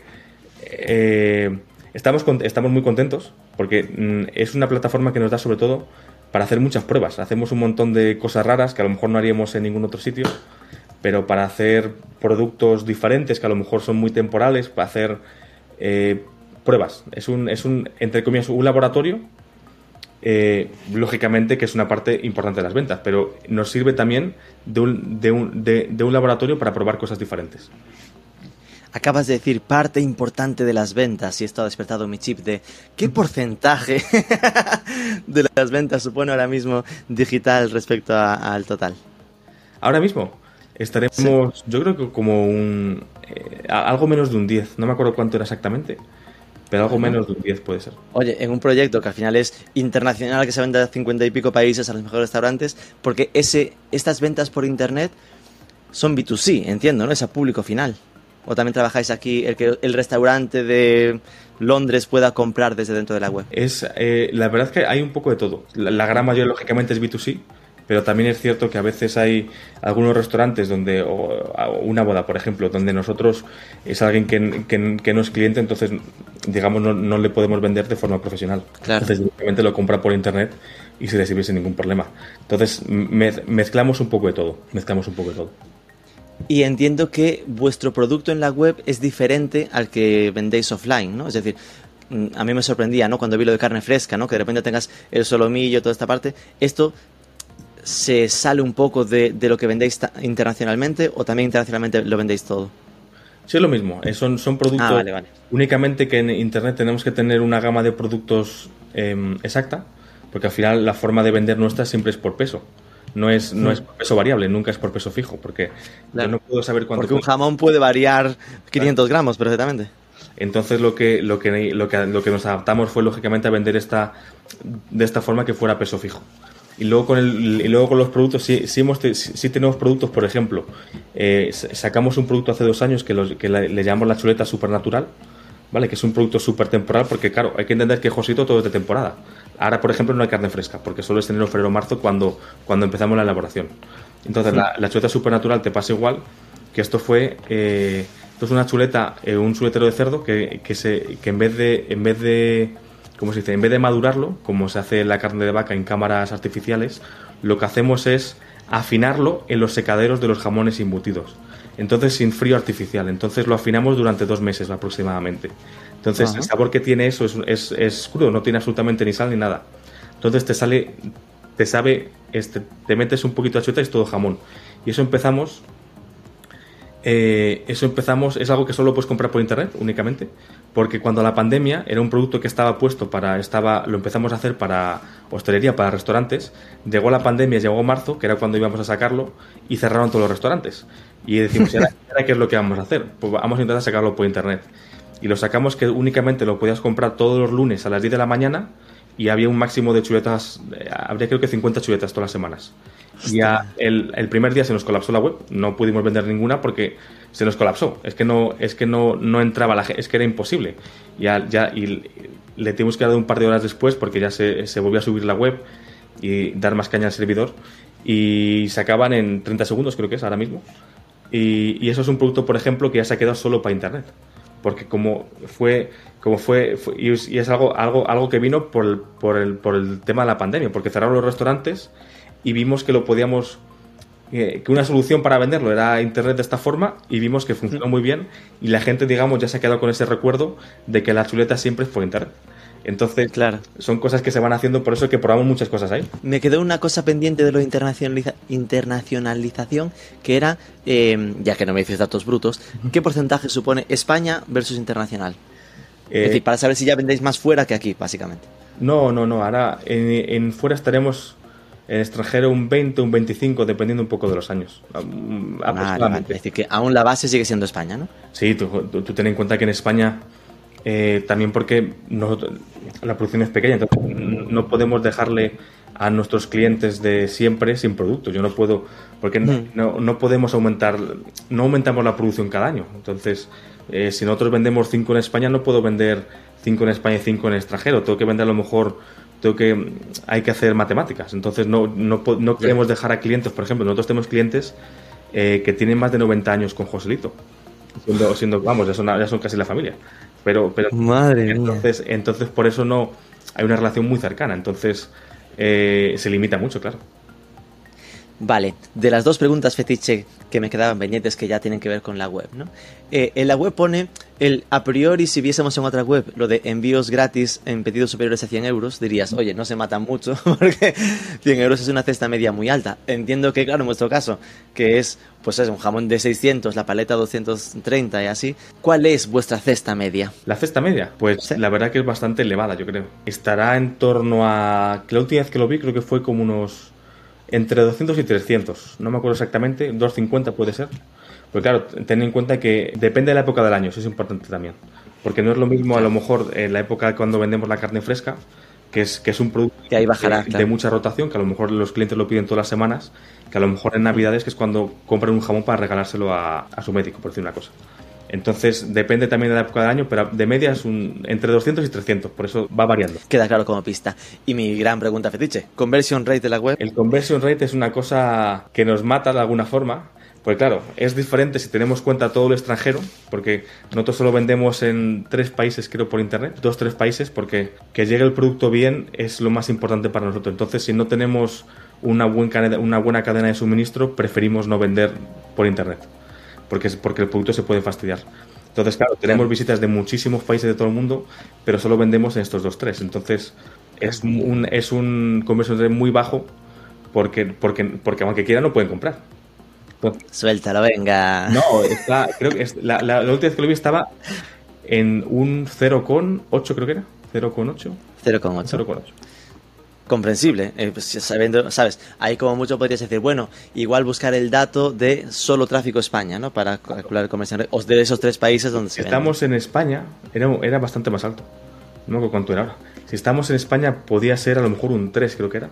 eh, estamos, estamos muy contentos porque mm, es una plataforma que nos da sobre todo para hacer muchas pruebas. Hacemos un montón de cosas raras que a lo mejor no haríamos en ningún otro sitio, pero para hacer productos diferentes que a lo mejor son muy temporales, para hacer eh, pruebas. Es un, es un, entre comillas, un laboratorio. Eh, lógicamente que es una parte importante de las ventas, pero nos sirve también de un, de un, de un laboratorio para probar cosas diferentes. Acabas de decir parte importante de las ventas y esto ha despertado mi chip de qué porcentaje de las ventas supone ahora mismo digital respecto al total. Ahora mismo estaremos, yo creo que como un eh, algo menos de un 10, no me acuerdo cuánto era exactamente. Pero algo menos de un 10 puede ser. Oye, en un proyecto que al final es internacional, que se vende a 50 y pico países, a los mejores restaurantes, porque ese, estas ventas por internet son B2C, entiendo, ¿no? Es a público final. ¿O también trabajáis aquí el que el restaurante de Londres pueda comprar desde dentro de la web? Es, eh, la verdad es que hay un poco de todo. La, gran mayoría, lógicamente, es B2C, pero también es cierto que a veces hay algunos restaurantes donde, o, una boda, por ejemplo, donde nosotros es alguien que, no es cliente, entonces, digamos, no, le podemos vender de forma profesional. Claro. Entonces, directamente lo compra por internet y se le sirve sin ningún problema. Entonces, mezclamos un poco de todo. Mezclamos un poco de todo. Y entiendo que vuestro producto en la web es diferente al que vendéis offline, ¿no? Es decir, mm, a mí me sorprendía, ¿no? Cuando vi lo de carne fresca, ¿no? Que de repente tengas el solomillo, toda esta parte. ¿Esto se sale un poco de, lo que vendéis internacionalmente o también internacionalmente lo vendéis todo? Sí, es lo mismo. Eh, son, son productos. Ah, únicamente que en Internet tenemos que tener una gama de productos em, exacta, porque al final la forma de vender nuestra siempre es por peso. No es, no es por peso variable, nunca es por peso fijo, porque yo no puedo saber cuánto. Porque un jamón puede variar 500 gramos perfectamente. Entonces lo que, lo, que, lo, que, lo que nos adaptamos fue lógicamente a vender esta, de esta forma que fuera peso fijo. Y luego con, el, y luego con los productos, sí, sí, hemos, sí tenemos productos, por ejemplo, eh, sacamos un producto hace dos años que, que le, llamamos la chuleta supernatural, ¿vale? Que es un producto súper temporal porque, claro, hay que entender que Josito todo es de temporada. Ahora, por ejemplo, no hay carne fresca, porque solo es enero, febrero, marzo cuando, cuando empezamos la elaboración. Entonces, la, la, chuleta supernatural te pasa igual, que esto fue... Eh, esto es una chuleta, eh, un chuletero de cerdo que, que, se, que en vez de... En vez de ¿Cómo se dice? En vez de madurarlo, como se hace la carne de vaca en cámaras artificiales, lo que hacemos es afinarlo en los secaderos de los jamones embutidos. Entonces sin frío artificial. Entonces lo afinamos durante dos meses aproximadamente. Entonces, el sabor que tiene eso es, es, crudo, no tiene absolutamente ni sal ni nada. Entonces, te sale, te sabe, este, te metes un poquito de chuleta y es todo jamón. Y eso empezamos. Eh, eso empezamos, es algo que solo puedes comprar por internet únicamente, porque cuando la pandemia era un producto que estaba puesto para, estaba, lo empezamos a hacer para hostelería, para restaurantes, llegó la pandemia, llegó marzo, que era cuando íbamos a sacarlo, y cerraron todos los restaurantes. Y decimos, ¿y ahora, qué es lo que vamos a hacer? Pues vamos a intentar sacarlo por internet y lo sacamos que únicamente lo podías comprar todos los lunes a las 10 de la mañana y había un máximo de chuletas, eh, habría creo que 50 chuletas todas las semanas. Y ya el, el, primer día se nos colapsó la web, no pudimos vender ninguna porque se nos colapsó. Es que no, es que no, no entraba la es que era imposible. Ya, ya, y le tuvimos que dar un par de horas después porque ya se, se volvió a subir la web y dar más caña al servidor. Y se acaban en 30 segundos, creo que es ahora mismo. Y, y eso es un producto, por ejemplo, que ya se ha quedado solo para internet porque como fue como fue, y, es, algo algo algo que vino por el, por el, por el tema de la pandemia porque cerraron los restaurantes y vimos que lo podíamos eh, que una solución para venderlo era internet de esta forma y vimos que funcionó muy bien y la gente digamos ya se ha quedado con ese recuerdo de que la chuleta siempre fue internet entonces, claro. son cosas que se van haciendo, por eso que probamos muchas cosas ahí. Me quedó una cosa pendiente de lo internacionaliza internacionalización, que era, eh, ya que no me dices datos brutos, ¿qué porcentaje supone España versus internacional? Es eh, decir, para saber si ya vendéis más fuera que aquí, básicamente. No, no, no. Ahora en, fuera estaremos en extranjero un 20, un 25, dependiendo un poco de los años. Es decir, que aún la base sigue siendo España, ¿no? Sí, tú, tú ten en cuenta que en España eh, también porque la producción es pequeña, entonces no podemos dejarle a nuestros clientes de siempre sin producto. Yo no puedo, porque no, mm. no, podemos aumentar, no aumentamos la producción cada año. Entonces, eh, si nosotros vendemos 5 en España, no puedo vender 5 en España y 5 en extranjero. Tengo que vender a lo mejor, tengo que, hay que hacer matemáticas. Entonces, no, no, no queremos dejar a clientes, por ejemplo, nosotros tenemos clientes eh, que tienen más de 90 años con Joselito. Siendo, siendo vamos, ya son, ya son casi la familia. Pero, pero Madre entonces, entonces, por eso no hay una relación muy cercana. Entonces, eh, se limita mucho, claro. Vale, de las dos preguntas fetiche que me quedaban pendientes que ya tienen que ver con la web, ¿no? Eh, en la web pone el a priori si viésemos en otra web lo de envíos gratis en pedidos superiores a 100 euros, dirías, oye, no se mata mucho porque 100 euros es una cesta media muy alta. Entiendo que, claro, en vuestro caso, que es, pues es un jamón de 600, la paleta 230 y así, ¿cuál es vuestra cesta media? La cesta media, pues la verdad que es bastante elevada, yo creo. Estará en torno a, la última vez que lo vi creo que fue como unos entre 200 y 300, no me acuerdo exactamente, 250 puede ser. Pero claro, ten en cuenta que depende de la época del año, eso es importante también. Porque no es lo mismo a lo mejor en la época cuando vendemos la carne fresca, que es, que es un producto que ahí bajará, de, mucha rotación, que a lo mejor los clientes lo piden todas las semanas, que a lo mejor en Navidades que es cuando compran un jamón para regalárselo a, a su médico, por decir una cosa. Entonces depende también de la época del año, pero de media es un, entre 200 y 300, por eso va variando. Queda claro como pista. Y mi gran pregunta fetiche, ¿conversion rate de la web? El conversion rate es una cosa que nos mata de alguna forma. Pues claro, es diferente si tenemos cuenta todo el extranjero, porque nosotros solo vendemos en tres países, creo, por internet, dos, tres países, porque que llegue el producto bien es lo más importante para nosotros. Entonces, si no tenemos una, una buena cadena de suministro, preferimos no vender por internet porque, porque el producto se puede fastidiar. Entonces, claro, tenemos visitas de muchísimos países de todo el mundo, pero solo vendemos en estos dos tres. Entonces, es un, es un conversión muy bajo porque, porque, porque aunque quieran no pueden comprar. Suéltalo, venga. No, está, creo que la, la, última vez que lo vi estaba en un 0,8 creo que era. 0,8. 0,8. 0,8 comprensible. Eh, pues, sabiendo, ¿sabes? Ahí como mucho podrías decir, bueno, igual buscar el dato de solo tráfico España, ¿no? Para calcular el comercio o de esos tres países donde se Estamos en España, era, era bastante más alto. No me acuerdo cuánto era ahora. Si estamos en España, podía ser a lo mejor un 3, creo que era.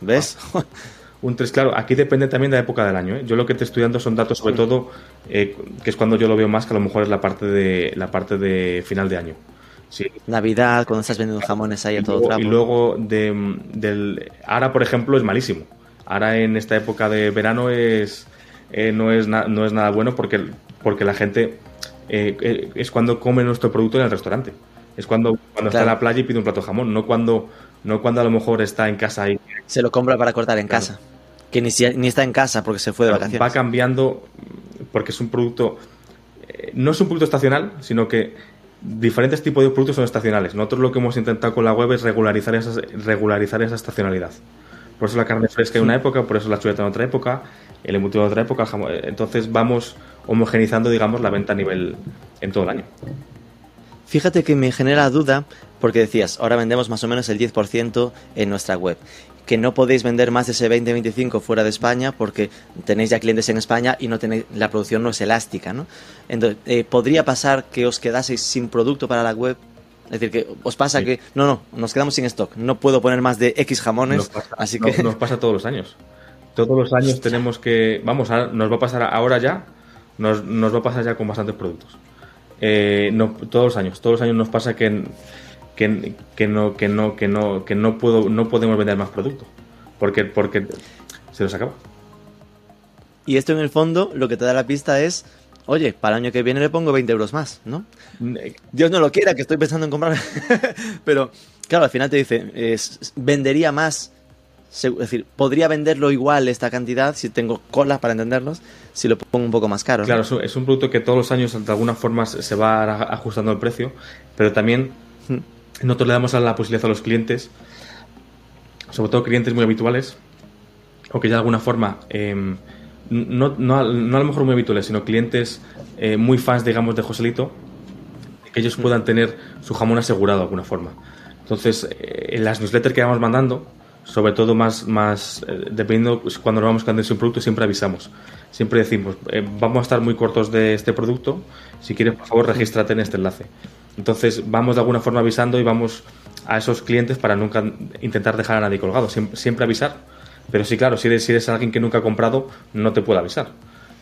¿Ves? un 3, claro, aquí depende también de la época del año. ¿eh? Yo lo que estoy estudiando son datos, sobre todo, eh, que es cuando yo lo veo más, que a lo mejor es la parte de la parte de final de año. Navidad, cuando estás vendiendo jamones ahí a todo trapo. Y luego, de, del, ahora, por ejemplo, es malísimo. Ahora en esta época de verano es, eh, no, es no es nada bueno porque, porque la gente eh, eh, es cuando come nuestro producto en el restaurante. Es cuando, cuando está en la playa y pide un plato de jamón, no cuando, no cuando a lo mejor está en casa y... Se lo compra para cortar en casa. Que ni, ni está en casa porque se fue de vacaciones. Va cambiando porque es un producto... no es un producto estacional, sino que diferentes tipos de productos son estacionales. Nosotros lo que hemos intentado con la web es regularizar, regularizar esa estacionalidad. Por eso la carne fresca en una época, por eso la chuleta en otra época, el embutido en otra época. Entonces vamos homogenizando, digamos, la venta a nivel en todo el año. Fíjate que me genera duda porque decías, ahora vendemos más o menos el 10% en nuestra web que no podéis vender más de ese 20-25 fuera de España porque tenéis ya clientes en España y no tenéis, la producción no es elástica, ¿no? Entonces, eh, ¿podría pasar que os quedaseis sin producto para la web? Es decir, que os pasa que, no, no, nos quedamos sin stock, no puedo poner más de X jamones, así que... Nos pasa todos los años. Todos los años tenemos que, vamos, nos va a pasar ahora ya, nos, va a pasar ya con bastantes productos. Eh, no, todos los años, todos los años nos pasa que que, no, que no, que no, que no puedo, no podemos vender más producto. Porque, porque se nos acaba. Y esto en el fondo lo que te da la pista es, oye, para el año que viene le pongo 20 euros más, ¿no? Dios no lo quiera, que estoy pensando en comprar. Pero, claro, al final te dice, es, vendería más, es decir, podría venderlo igual esta cantidad, si tengo colas para entenderlos, si lo pongo un poco más caro. Claro, es un producto que todos los años de alguna forma se va ajustando el precio, pero también hmm. Nosotros le damos la posibilidad a los clientes, sobre todo clientes muy habituales, o que ya de alguna forma, em, no, no, a lo mejor muy habituales, sino clientes eh, muy fans, digamos, de Joselito, que ellos mm. puedan tener su jamón asegurado de alguna forma. Entonces, eh, en las newsletters que vamos mandando, sobre todo más, más eh, dependiendo pues, cuando nos vamos cambiando un producto, siempre avisamos. Siempre decimos, vamos a estar muy cortos de este producto, si quieres, por favor, regístrate en este enlace. Entonces vamos de alguna forma avisando y vamos a esos clientes para nunca intentar dejar a nadie colgado. Siempre, avisar, pero sí, claro, si eres, si eres alguien que nunca ha comprado, no te puede avisar.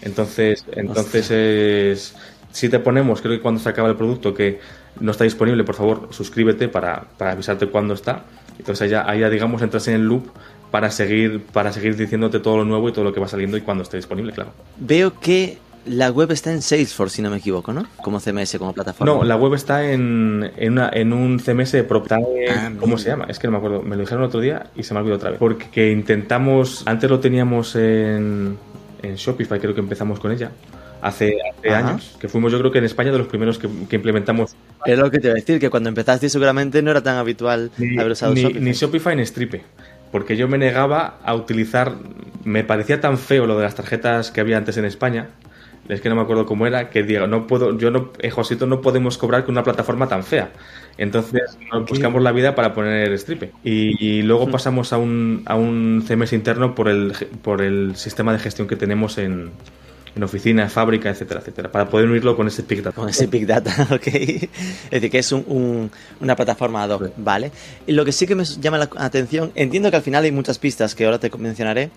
Entonces, entonces es, si te ponemos, creo que cuando se acaba el producto que no está disponible, por favor, suscríbete para, para avisarte cuándo está. Entonces ahí ya, ahí ya, digamos, entras en el loop para seguir, para seguir diciéndote todo lo nuevo y todo lo que va saliendo y cuando esté disponible, claro. Veo que la web está en Salesforce, si no me equivoco, ¿no? Como CMS, como plataforma. No, la web está en, en, una, en un CMS propio. Ah, ¿Cómo se llama? Es que no me acuerdo. Me lo dijeron el otro día y se me ha olvidado otra vez. Porque intentamos. Antes lo teníamos en, en Shopify, creo que empezamos con ella. Hace, hace años, que fuimos yo creo que en España de los primeros que, implementamos. Es lo que te iba a decir, que cuando empezaste seguramente no era tan habitual haber usado Shopify. Ni Shopify ni Stripe porque yo me negaba a utilizar, me parecía tan feo lo de las tarjetas que había antes en España, es que no me acuerdo cómo era, que digo, no puedo, yo no, eh, Josito, no podemos cobrar con una plataforma tan fea. Entonces buscamos la vida para poner Stripe. Y, luego hmm. pasamos a un, a un CMS interno por el, por el sistema de gestión que tenemos en, en oficina, fábrica, etcétera, etcétera, para poder unirlo con ese Big Data. Con ese Big Data, ok. Es decir, que es un, una plataforma ad hoc, ¿vale? Y lo que sí que me llama la atención, entiendo que al final hay muchas pistas que ahora te mencionaré,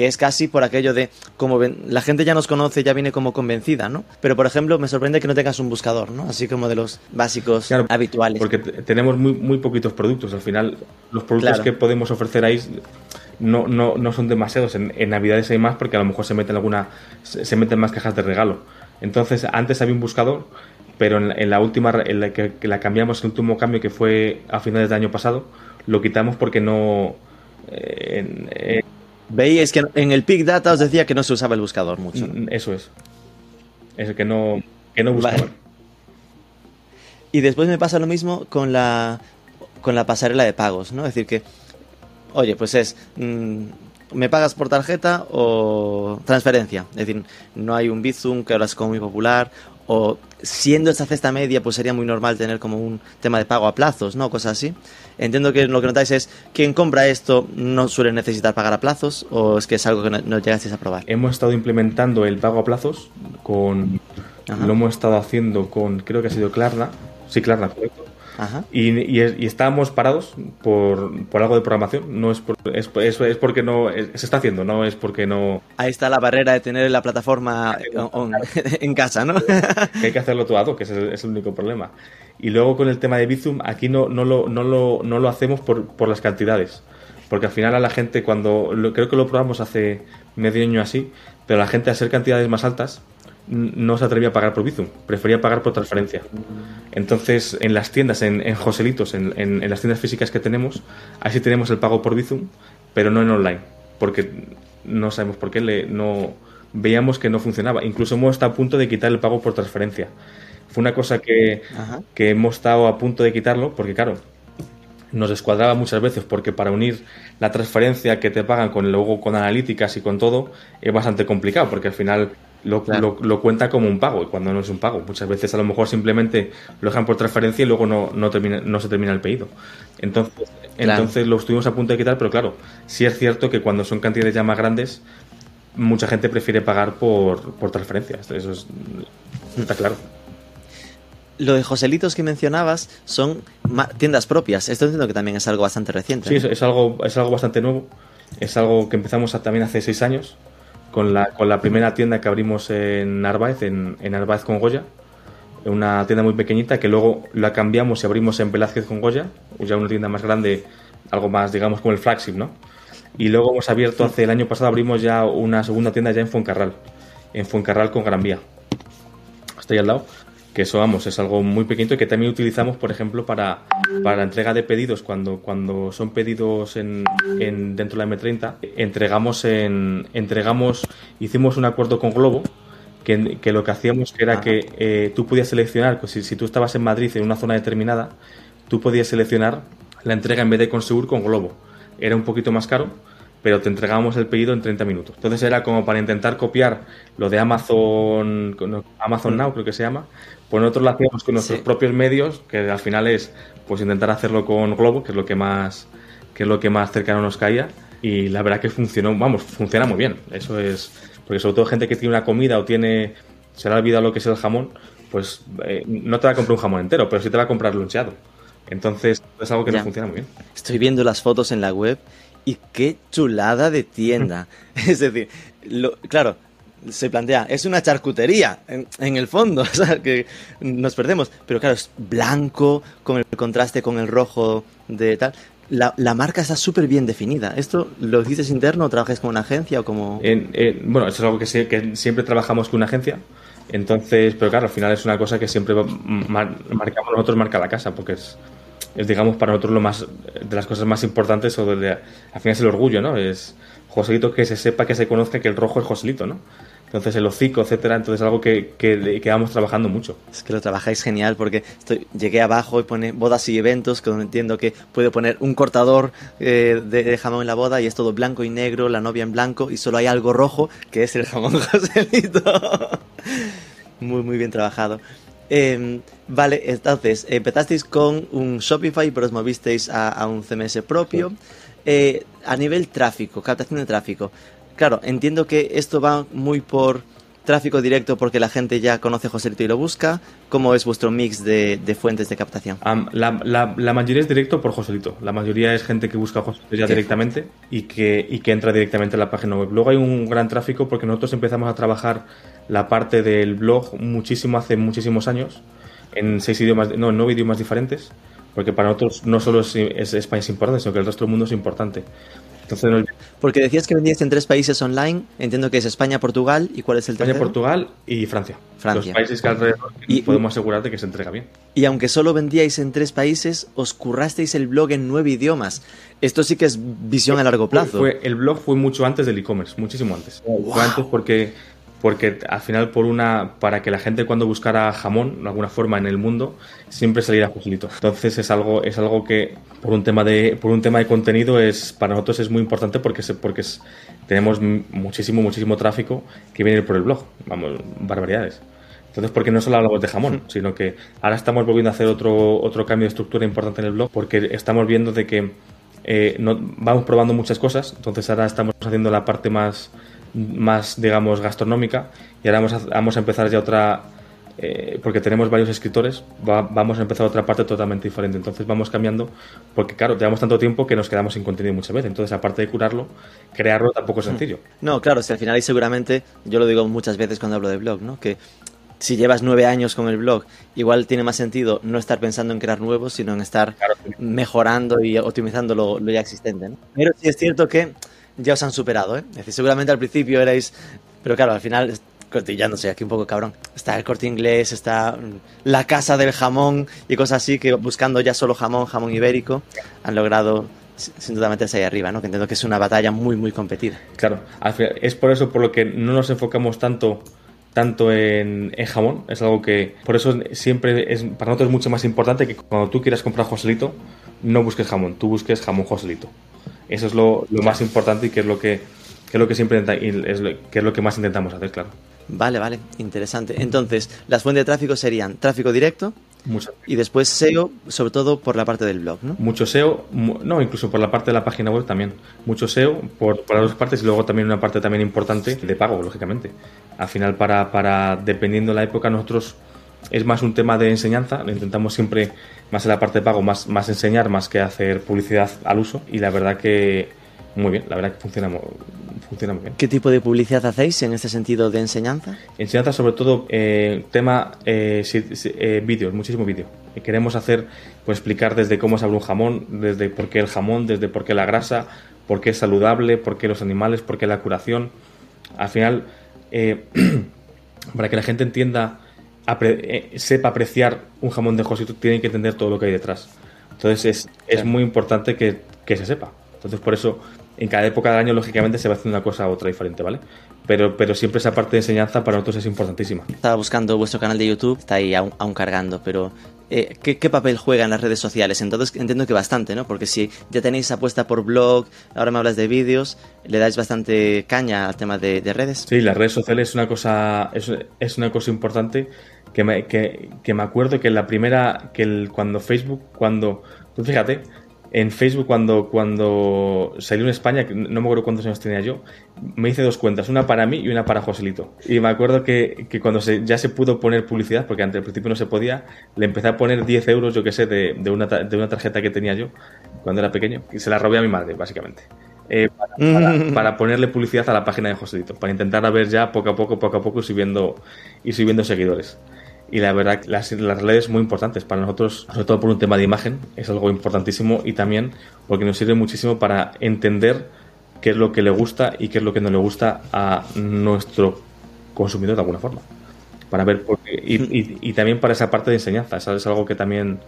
que es casi por aquello de como la gente ya nos conoce, ya viene como convencida, ¿no? Pero por ejemplo, me sorprende que no tengas un buscador, ¿no? Así como de los básicos habituales. Porque tenemos muy, muy poquitos productos. Al final, los productos que podemos ofrecer ahí no, no, no son demasiados. En, Navidades hay más porque a lo mejor se meten alguna, se meten más cajas de regalo. Entonces, antes había un buscador, pero en, la última, en la que, la cambiamos, el último cambio que fue a finales del año pasado, lo quitamos porque no. Eh, Veis que en el Big Data os decía que no se usaba el buscador mucho. Mm, eso es. Eso que no, que no buscaba. Y después me pasa lo mismo con la, con la pasarela de pagos, ¿no? Es decir, que, oye, pues es, mm, ¿me pagas por tarjeta o transferencia? Es decir, no hay un Bizum, que ahora es como muy popular, o siendo esta cesta media, pues sería muy normal tener como un tema de pago a plazos, ¿no? Cosas así. Entiendo que lo que notáis es, quien compra esto no suele necesitar pagar a plazos o es que es algo que no, llegasteis a probar. Hemos estado implementando el pago a plazos con... Lo hemos estado haciendo con, creo que ha sido Klarna. Sí, Klarna, correcto. Y, estábamos parados por, algo de programación. No es, por, es, es, porque no se está haciendo, no es porque no. Ahí está la barrera de tener la plataforma en casa, ¿no? que hay que hacerlo todo, que es el, es el único problema. Y luego con el tema de Bizum, aquí no, no, lo, no, lo, no lo hacemos por, por las cantidades. Porque al final a la gente, cuando creo que lo probamos hace medio año así, pero la gente a hacer cantidades más altas no se atrevía a pagar por Bizum, prefería pagar por transferencia. Entonces, en las tiendas, en, en Joselitos, en, en, las tiendas físicas que tenemos, ahí sí tenemos el pago por Bizum, pero no en online, porque no sabemos por qué le, no veíamos que no funcionaba. Incluso hemos estado a punto de quitar el pago por transferencia. Fue una cosa que, que hemos estado a punto de quitarlo, porque claro, nos descuadraba muchas veces porque para unir la transferencia que te pagan con luego con analíticas y con todo es bastante complicado porque al final lo, lo, cuenta como un pago y cuando no es un pago. Muchas veces a lo mejor simplemente lo dejan por transferencia y luego no, no, termina, no se termina el pedido. Entonces, entonces lo estuvimos a punto de quitar, pero claro, sí es cierto que cuando son cantidades ya más grandes, mucha gente prefiere pagar por, por transferencias. Eso está claro. Lo de Joselitos que mencionabas son tiendas propias. Esto entiendo que también es algo bastante reciente. Sí, es, algo, es algo bastante nuevo. Es algo que empezamos también hace seis años con la, con la primera tienda que abrimos en Narváez, en, en con Goya. Una tienda muy pequeñita que luego la cambiamos y abrimos en Velázquez con Goya, ya una tienda más grande, algo más, digamos, como el flagship, ¿no? Y luego hemos abierto, hace el año pasado abrimos ya una segunda tienda ya en Fuencarral, en Fuencarral con Gran Vía. Estoy al lado que eso vamos es algo muy pequeño y que también utilizamos por ejemplo para, para la entrega de pedidos. Cuando, cuando son pedidos en, en dentro de la M30 entregamos en entregamos hicimos un acuerdo con Globo que, que lo que hacíamos era que eh, tú podías seleccionar pues, si, si, tú estabas en Madrid en una zona determinada tú podías seleccionar la entrega en vez de con Segur con Globo. Era un poquito más caro pero te entregábamos el pedido en 30 minutos. Entonces era como para intentar copiar lo de Amazon, Amazon Now creo que se llama, pues nosotros lo hacíamos con nuestros propios medios, que al final es pues intentar hacerlo con Globo, que es lo que más que es lo que más cercano nos caía y la verdad que funcionó, vamos, funciona muy bien. Eso es porque sobre todo gente que tiene una comida o tiene se le ha olvidado lo que es el jamón, pues eh, no te va a comprar un jamón entero, pero sí te va a comprar luncheado. Entonces es algo que Ya. no funciona muy bien. Estoy viendo las fotos en la web y qué chulada de tienda. es decir, lo- claro, se plantea, es una charcutería en, el fondo, o sea, que nos perdemos. Pero claro, es blanco, con el contraste con el rojo de tal. La, la marca está súper bien definida. ¿Esto lo hiciste interno o trabajas con una agencia o como...? En- en- bueno, eso es algo que, siempre trabajamos con una agencia. Entonces, pero claro, al final es una cosa que siempre mar- marcamos nosotros, marca la casa, porque es, es, digamos, para nosotros lo más, de las cosas más importantes, o de, al final es el orgullo, ¿no? Es Joselito que se sepa, que se conozca que el rojo es Joselito, ¿no? Entonces el hocico, etcétera, entonces es algo que, que, que vamos trabajando mucho. Es que lo trabajáis genial porque estoy, llegué abajo y pone bodas y eventos, que donde entiendo que puede poner un cortador eh, de, de jamón en la boda y es todo blanco y negro, la novia en blanco y solo hay algo rojo que es el jamón Joselito. muy, muy bien trabajado. Eh, vale, entonces empezasteis con un Shopify, pero os movisteis a, a un CMS propio. Eh, a nivel tráfico, captación de tráfico. Claro, entiendo que esto va muy por tráfico directo porque la gente ya conoce Joselito y lo busca. ¿Cómo es vuestro mix de, de fuentes de captación? La, la- la mayoría es directo por Joselito. La mayoría es gente que busca a Joselito ya directamente y que, y que entra directamente a la página web. Luego hay un gran tráfico porque nosotros empezamos a trabajar la parte del blog muchísimo hace muchísimos años en seis idiomas, no, en nueve idiomas diferentes. Porque para nosotros no solo es, es España es importante, sino que el resto del mundo es importante. Entonces, Porque decías que vendías en tres países online. Entiendo que es España, Portugal. ¿Y cuál es el España, tercero? Portugal y Francia. Francia. Los países que alrededor Y- podemos asegurarte que se entrega bien. Y aunque solo vendíais en tres países, os currasteis el blog en nueve idiomas. Esto sí que es visión a largo plazo. Fue- fue- el blog fue mucho antes del e-commerce, muchísimo antes. Fue antes porque, porque al final por una para que la gente cuando buscara jamón de alguna forma en el mundo siempre saliera Joselito. Entonces es algo es algo que por un tema de por un tema de contenido es para nosotros es muy importante porque se, porque es- tenemos muchísimo muchísimo tráfico que viene por el blog, vamos barbaridades. Entonces, porque no solo hablamos de jamón, sino que ahora estamos volviendo a hacer otro, otro cambio de estructura importante en el blog, porque estamos viendo de que eh, no- vamos probando muchas cosas, entonces ahora estamos haciendo la parte más, más digamos, gastronómica, y ahora vamos a, vamos a empezar ya otra, eh, porque tenemos varios escritores, va- vamos a empezar otra parte totalmente diferente, entonces vamos cambiando, porque claro, llevamos tanto tiempo que nos quedamos sin contenido muchas veces, entonces aparte de curarlo, crearlo tampoco es sencillo. No, claro, si al final y seguramente, yo lo digo muchas veces cuando hablo de blog, ¿no? Que si llevas nueve años con el blog, igual tiene más sentido no estar pensando en crear nuevos, sino en estar Claro. mejorando y optimizando lo, lo ya existente, ¿no? Pero sí es cierto que ya os han superado, ¿eh? Es decir, seguramente al principio erais... Pero claro, al final, cortillándose aquí un poco cabrón, está el corte inglés, está mm, la casa del jamón y cosas así, que buscando ya solo jamón, jamón ibérico, han logrado sin duda meterse ahí arriba, ¿no? Que entiendo que es una batalla muy, muy competida. Claro, es por eso por lo que no nos enfocamos tanto tanto en, jamón, es algo que por eso siempre para nosotros es mucho más importante que cuando tú quieras comprar Joselito, no busques jamón, tú busques jamón Joselito. Eso es lo, lo más importante y que es lo que, que es lo que siempre es lo, que es lo que más intentamos hacer, claro. Vale, vale, interesante. Entonces, las fuentes de tráfico serían tráfico directo Mucho, y después SEO, sobre todo por la parte del blog, ¿no? mucho SEO, no, incluso por la parte de la página web también. Mucho SEO por, por las dos partes y luego también una parte también importante de pago, lógicamente. Al final, para, para dependiendo de la época, nosotros es más un tema de enseñanza. Intentamos siempre, más en la parte de pago, más, más enseñar más que hacer publicidad al uso. Y la verdad que muy bien, la verdad que funciona, funciona muy bien. ¿Qué tipo de publicidad hacéis en este sentido de enseñanza? Enseñanza sobre todo eh, tema eh, eh, vídeos, muchísimo vídeo. Eh, Queremos hacer, pues explicar desde cómo se abre un jamón, desde por qué el jamón, desde por qué la grasa, por qué es saludable, por qué los animales, por qué la curación. Al final, eh, para que la gente entienda, apre- eh, sepa apreciar un jamón de Josito, tienen que entender todo lo que hay detrás. Entonces es, es muy importante que, que se sepa. Entonces por eso en cada época del año lógicamente se va haciendo una cosa u otra diferente, ¿vale? Pero, pero siempre esa parte de enseñanza para nosotros es importantísima. Estaba buscando vuestro canal de YouTube, está ahí aún, aún cargando, pero eh, ¿qué, qué papel juega en las redes sociales? Entonces entiendo que bastante, ¿no? Porque si ya tenéis apuesta por blog, ahora me hablas de vídeos, le dais bastante caña al tema de, de redes. Sí, las redes sociales es una cosa, es, es una cosa importante que me, que, que me acuerdo que la primera, que el, cuando Facebook, cuando, tú fíjate, en Facebook cuando, cuando salió en España, no me acuerdo cuántos años tenía yo, me hice dos cuentas, una para mí y una para Joselito. Y me acuerdo que, que cuando se, ya se pudo poner publicidad, porque antes al principio no se podía, le empecé a poner 10 euros, yo que sé, de, de, una, de una tarjeta que tenía yo cuando era pequeño, y se la robé a mi madre, básicamente. Eh, para, para, para, ponerle publicidad a la página de Joselito, para intentar a ver ya poco a poco, poco a poco, subiendo, y subiendo seguidores y la verdad las, las redes muy importantes para nosotros, sobre todo por un tema de imagen, es algo importantísimo y también porque nos sirve muchísimo para entender qué es lo que le gusta y qué es lo que no le gusta a nuestro consumidor de alguna forma. Para ver por qué, y, y, y, también para esa parte de enseñanza, eso es algo que también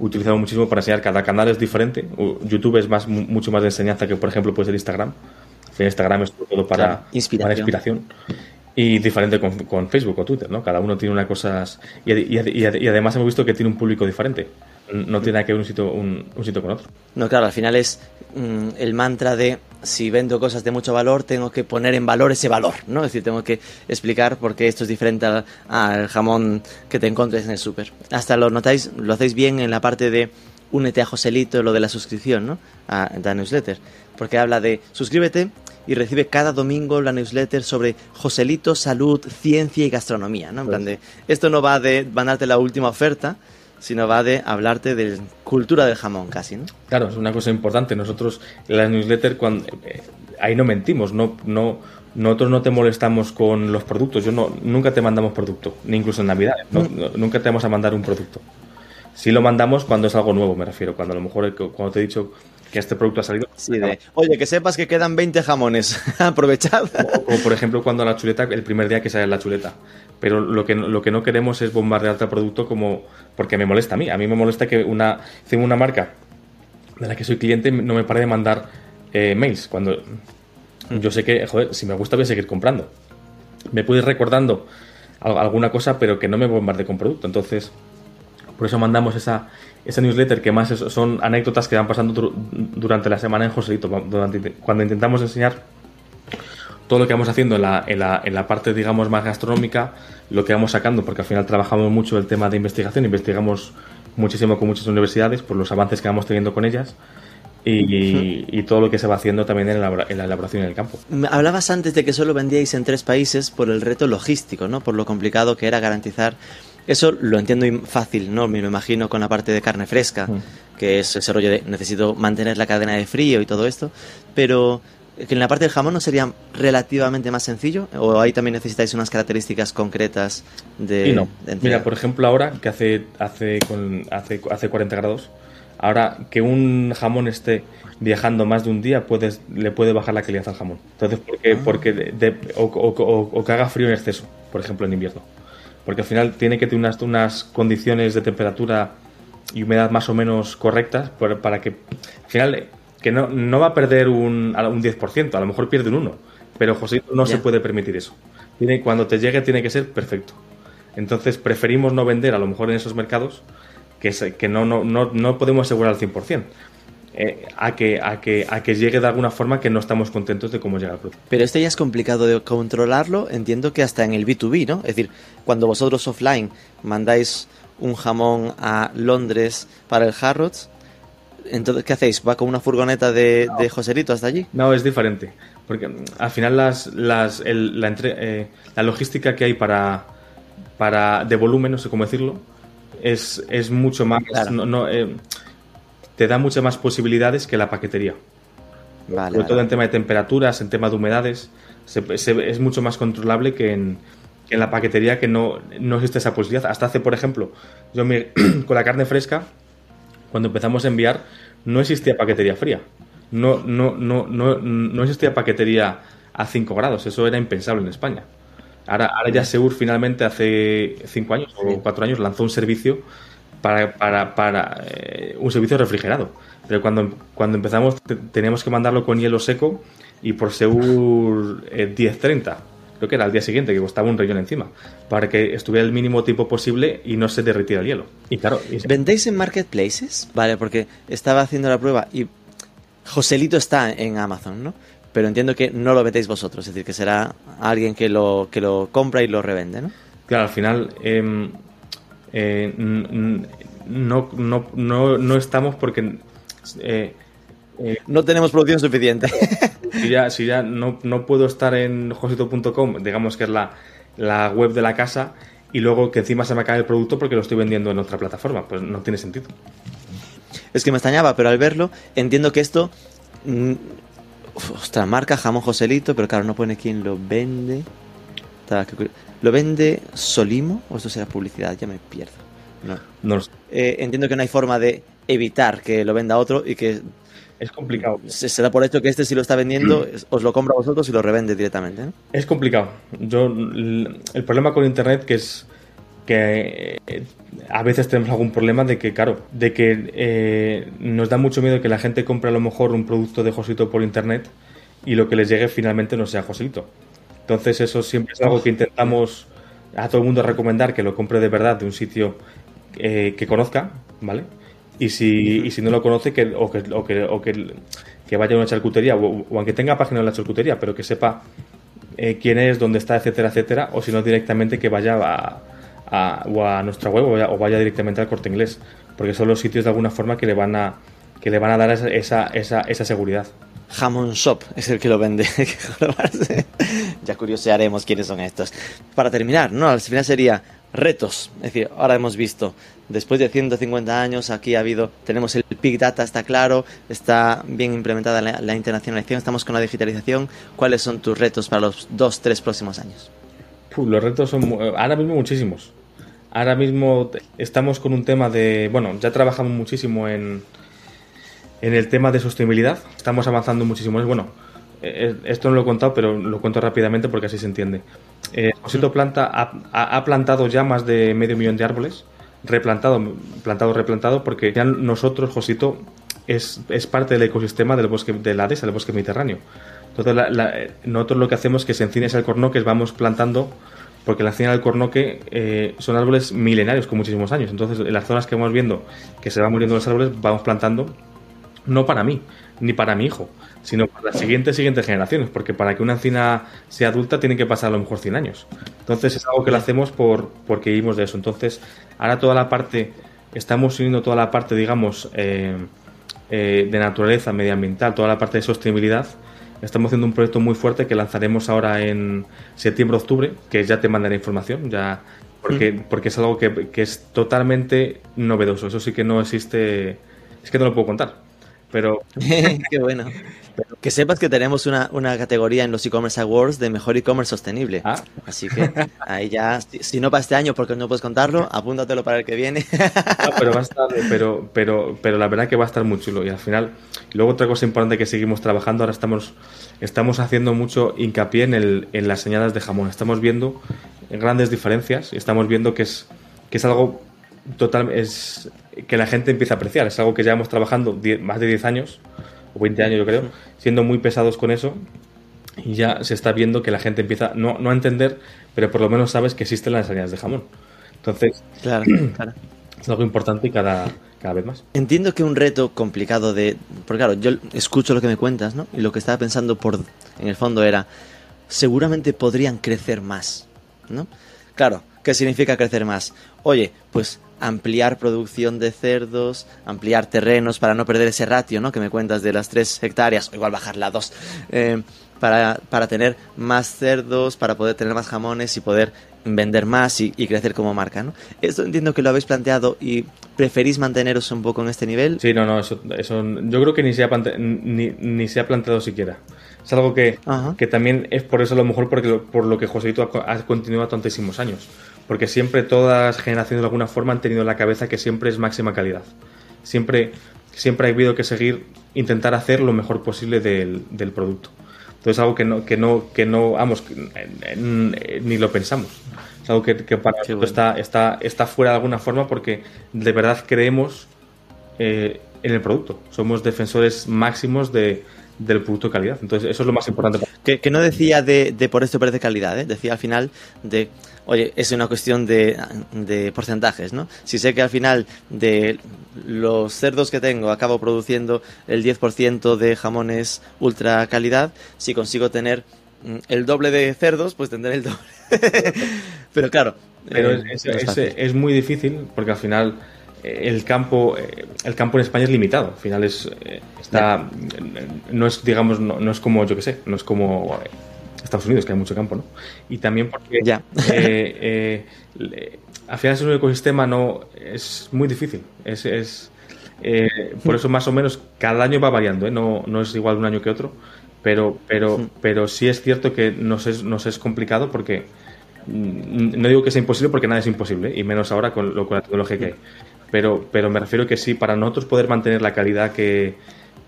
utilizamos muchísimo para enseñar. Cada canal es diferente. YouTube es más, mucho más de enseñanza que, por ejemplo, puede ser Instagram. Instagram es todo para, claro, inspiración. para inspiración y diferente con, Facebook o Twitter, ¿no? Cada uno tiene una cosa... Y, y, y, y, además hemos visto que tiene un público diferente. No tiene que ver un sitio, un, sitio con otro. No, claro, al final es mmm, el mantra de si vendo cosas de mucho valor, tengo que poner en valor ese valor, ¿no? Es decir, tengo que explicar por qué esto es diferente al, al jamón que te encuentres en el súper. Hasta lo notáis, lo hacéis bien en la parte de únete a Joselito, lo de la suscripción, ¿no? A la newsletter. Porque habla de suscríbete y recibe cada domingo la newsletter sobre Joselito, salud, ciencia y gastronomía, ¿no? En plan de, esto no va de mandarte la última oferta, sino va de hablarte de cultura del jamón casi, ¿no? Claro, es una cosa importante. Nosotros la newsletter, cuando, eh, ahí no mentimos, no, no, nosotros no te molestamos con los productos. Yo no, nunca te mandamos producto, ni incluso en Navidad. No, Mm. no, nunca te vamos a mandar un producto. Sí lo mandamos cuando es algo nuevo, me refiero. Cuando a lo mejor, cuando te he dicho que este producto ha salido. Sí, de, oye, que sepas que quedan 20 jamones, aprovechad. O, o, por ejemplo, cuando la chuleta, el primer día que sale la chuleta. Pero lo que, lo que no queremos es bombardearte el producto como. Porque me molesta a mí. A mí me molesta que una, una marca de la que soy cliente no me pare de mandar eh, mails. Cuando yo sé que, joder, si me gusta voy a seguir comprando. Me puedes recordando alguna cosa, pero que no me bombarde con producto. Entonces, por eso mandamos esa, esa newsletter que más es, son anécdotas que van pasando durante la semana en Joselito, durante, cuando intentamos enseñar todo lo que vamos haciendo en la, en, la, en la, parte, digamos, más gastronómica, lo que vamos sacando, porque al final trabajamos mucho el tema de investigación, investigamos muchísimo con muchas universidades por los avances que vamos teniendo con ellas. Y, y, todo lo que se va haciendo también en la, en la, elaboración en el campo. Hablabas antes de que solo vendíais en tres países por el reto logístico, ¿no? Por lo complicado que era garantizar eso lo entiendo fácil, ¿no? Me lo imagino con la parte de carne fresca, mm. que es ese rollo de necesito mantener la cadena de frío y todo esto, pero que en la parte del jamón no sería relativamente más sencillo o ahí también necesitáis unas características concretas de, y no. de Mira, por ejemplo, ahora que hace hace con, hace hace 40 grados, ahora que un jamón esté viajando más de un día puedes le puede bajar la calidad al jamón. Entonces. Ah. Porque de, de, o, o, o, o que haga frío en exceso, por ejemplo, en invierno porque al final tiene que tener unas, unas condiciones de temperatura y humedad más o menos correctas para, para que al final que no, no, va a perder un, un 10%, a lo mejor pierde un 1, pero José no yeah. se puede permitir eso. Tiene, cuando te llegue tiene que ser perfecto. Entonces preferimos no vender a lo mejor en esos mercados que, se, que no, no, no, no podemos asegurar al 100%. Eh, a, que, a, que, a que llegue de alguna forma que no estamos contentos de cómo llega el producto. Pero esto ya es complicado de controlarlo, entiendo que hasta en el B2B, ¿no? Es decir, cuando vosotros offline mandáis un jamón a Londres para el Harrods, entonces, ¿qué hacéis? ¿Va con una furgoneta de, no. de Joselito hasta allí? No, es diferente. Porque al final las, las, el, la, entre, eh, la logística que hay para, para de volumen, no sé cómo decirlo, es, es mucho más... Claro. No, no, eh, te da muchas más posibilidades que la paquetería. Vale, Sobre todo en tema de temperaturas, en tema de humedades, se, se, es mucho más controlable que en, que en, la paquetería que no, no existe esa posibilidad. Hasta hace, por ejemplo, yo me, con la carne fresca, cuando empezamos a enviar, no existía paquetería fría. No, no, no, no, no existía paquetería a 5 grados. Eso era impensable en España. Ahora, ahora ya Seur finalmente hace 5 años o 4 años lanzó un servicio para, para, para eh, un servicio refrigerado. Pero cuando, cuando empezamos teníamos que mandarlo con hielo seco y por Seur eh, 1030, creo que era el día siguiente, que costaba un rellón encima, para que estuviera el mínimo tiempo posible y no se derritiera el hielo. Y claro, y... ¿Vendéis en marketplaces? Vale, porque estaba haciendo la prueba y Joselito está en Amazon, ¿no? Pero entiendo que no lo vendéis vosotros, es decir, que será alguien que lo, que lo compra y lo revende, ¿no? Claro, al final eh, eh, no, no, no, no estamos porque eh, eh, no tenemos producción suficiente. si ya, si ya no, no puedo estar en josito.com, digamos que es la, la web de la casa, y luego que encima se me cae el producto porque lo estoy vendiendo en otra plataforma, pues no tiene sentido. Es que me extrañaba, pero al verlo entiendo que esto... Mm, ostras, marca jamón Joselito, pero claro, no pone quién lo vende. ¿Lo vende Solimo o esto será publicidad? Ya me pierdo. No. no lo eh, entiendo que no hay forma de evitar que lo venda otro y que es complicado. Se, da por hecho que este si lo está vendiendo, os lo compra a vosotros y lo revende directamente. Es complicado. Yo el problema con internet que es que eh, a veces tenemos algún problema de que, claro, de que eh, nos da mucho miedo que la gente compre a lo mejor un producto de Josito por internet y lo que les llegue finalmente no sea Josito. Entonces eso siempre es algo que intentamos a todo el mundo recomendar que lo compre de verdad de un sitio eh, que conozca, ¿vale? Y si, y si no lo conoce, que, o, que, o, que, o que, vaya a una charcutería, o, aunque tenga página en la charcutería, pero que sepa eh, quién es, dónde está, etcétera, etcétera, o si no directamente que vaya a, a, o a nuestra web o vaya, directamente al corte inglés, porque son los sitios de alguna forma que le van a, que le van a dar esa, esa, esa seguridad. Hamon Shop es el que lo vende. ya curiosearemos quiénes son estos. Para terminar, ¿no? Al final sería retos. Es decir, ahora hemos visto, después de 150 años, aquí ha habido, tenemos el Big Data, está claro, está bien implementada la, internacionalización, estamos con la digitalización. ¿Cuáles son tus retos para los dos, tres próximos años? los retos son ahora mismo muchísimos. Ahora mismo estamos con un tema de, bueno, ya trabajamos muchísimo en, en el tema de sostenibilidad. Estamos avanzando muchísimo. Bueno, eh, esto no lo he contado, pero lo cuento rápidamente porque así se entiende. Eh, Josito Planta ha, plantado ya más de medio millón de árboles, replantado, plantado, replantado, porque ya nosotros, Josito, es, es parte del ecosistema del bosque de la del bosque mediterráneo. Entonces, nosotros lo que hacemos es que se encines el cornoque, vamos plantando, porque la encina del cornoque eh, son árboles milenarios con muchísimos años. Entonces, en las zonas que vamos viendo que se van muriendo los árboles, vamos plantando, no para mí, ni para mi hijo, sino para las siguientes, siguientes generaciones, porque para que una encina sea adulta tiene que pasar a lo mejor 100 años. Entonces es algo que lo hacemos por, porque vivimos de eso. Entonces, ahora toda la parte, estamos uniendo toda la parte, digamos, eh, eh, de naturaleza, medioambiental, toda la parte de sostenibilidad. Estamos haciendo un proyecto muy fuerte que lanzaremos ahora en septiembre-octubre, que ya te mandaré información, ya porque, mm. porque es algo que, que es totalmente novedoso. Eso sí que no existe, es que no lo puedo contar pero... Qué bueno. Que sepas que tenemos una, categoría en los e-commerce awards de mejor e-commerce sostenible. Ah. Así que ahí ya, si, no para este año porque no puedes contarlo, apúntatelo para el que viene. pero va a estar, pero, pero, pero la verdad que va a estar muy chulo. Y al final, luego otra cosa importante que seguimos trabajando, ahora estamos, estamos haciendo mucho hincapié en, el, en las señales de jamón. Estamos viendo grandes diferencias y estamos viendo que es, que es algo total, es que la gente empieza a apreciar. Es algo que llevamos trabajando más de 10 años, o 20 años yo creo, siendo muy pesados con eso. Y ya se está viendo que la gente empieza, no, no a entender, pero por lo menos sabes que existen las ensaladas de jamón. Entonces, claro, claro. es algo importante y cada, cada vez más. Entiendo que un reto complicado de... Porque claro, yo escucho lo que me cuentas, ¿no? Y lo que estaba pensando por en el fondo era, seguramente podrían crecer más, ¿no? Claro, ¿qué significa crecer más? Oye, pues ampliar producción de cerdos, ampliar terrenos para no perder ese ratio, ¿no? Que me cuentas de las 3 hectáreas, o igual bajarla a 2, eh, para, tener más cerdos, para poder tener más jamones y poder vender más y, crecer como marca, ¿no? Esto entiendo que lo habéis planteado y preferís manteneros un poco en este nivel. Sí, no, no, eso, yo creo que ni se ha, ni, ni se ha planteado siquiera. Es algo que, que, también es por eso a lo mejor porque, por lo que Joséito ha, ha continuado tantísimos años porque siempre todas las generaciones de alguna forma han tenido en la cabeza que siempre es máxima calidad. Siempre, siempre ha habido que seguir, intentar hacer lo mejor posible del, producto. Entonces algo que no, que no, que no, vamos, ni lo pensamos. Es algo que, para nosotros está, está, está fuera de alguna forma porque de verdad creemos eh, en el producto. Somos defensores máximos de, del producto de calidad. Entonces, eso es lo más importante. Que, que no decía de, de, por esto parece calidad, ¿eh? decía al final de, oye, es una cuestión de, de, porcentajes, ¿no? Si sé que al final de los cerdos que tengo acabo produciendo el 10% de jamones ultra calidad, si consigo tener mm, el doble de cerdos, pues tendré el doble. Pero claro. Pero eh, es, es, es, muy difícil porque al final el campo el campo en España es limitado. Al final es está no es digamos no, es como yo que sé, no es como Estados Unidos que hay mucho campo, ¿no? Y también porque ya. al final es un ecosistema no es muy difícil. Es, es por eso más o menos cada año va variando, no, no es igual un año que otro pero, pero, pero sí es cierto que nos es, nos es complicado porque mm, no digo que sea imposible porque nada es imposible, y menos ahora con, lo, con la tecnología que hay. Pero, pero me refiero que sí, para nosotros poder mantener la calidad que.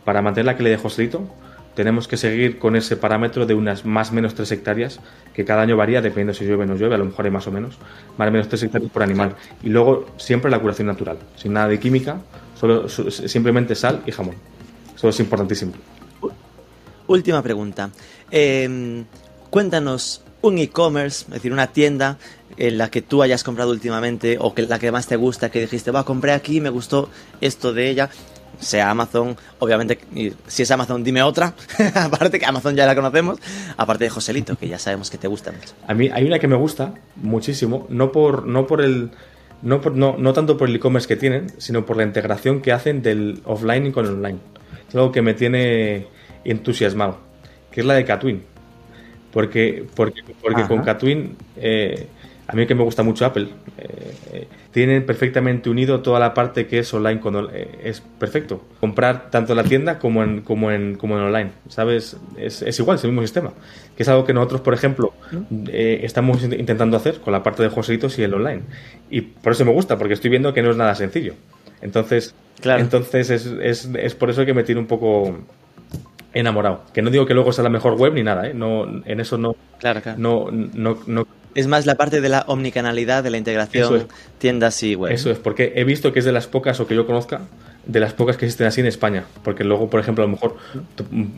Para mantener la calidad de Joselito, tenemos que seguir con ese parámetro de unas más o menos 3 hectáreas, que cada año varía, dependiendo si llueve o no llueve, a lo mejor hay más o menos, más o menos 3 hectáreas por animal. Y luego siempre la curación natural, sin nada de química, solo simplemente sal y jamón. Eso es importantísimo. Última pregunta. Em, cuéntanos un e-commerce, es decir, una tienda en la que tú hayas comprado últimamente o que la que más te gusta, que dijiste, va, compré aquí, me gustó esto de ella, sea Amazon, obviamente, si es Amazon, dime otra, aparte que Amazon ya la conocemos, aparte de Joselito, que ya sabemos que te gusta mucho. A mí hay una que me gusta muchísimo, no por, no por el... No, no, no tanto por el e-commerce que tienen, sino por la integración que hacen del offline con el online. Es algo que me tiene entusiasmado, que es la de Catwin. Porque, porque, porque con Catwin, eh, a mí que me gusta mucho Apple, eh, eh, tienen perfectamente unido toda la parte que es online, con, es perfecto. Comprar tanto en la tienda como en, como en, como en online, ¿sabes? Es, es igual, es el mismo sistema. Que es algo que nosotros, por ejemplo, estamos intentando hacer con la parte de Joselitos y el online. Y por eso me gusta, porque estoy viendo que no es nada sencillo. Entonces, claro. entonces es, es, es por eso que me tiene un poco enamorado. Que no digo que luego sea la mejor web ni nada, ¿eh? No, en eso no, claro, claro. no, no, no es más la parte de la omnicanalidad, de la integración tiendas y web. Eso es, porque he visto que es de las pocas, o que yo conozca, de las pocas que existen así en España. Porque luego, por ejemplo, a lo mejor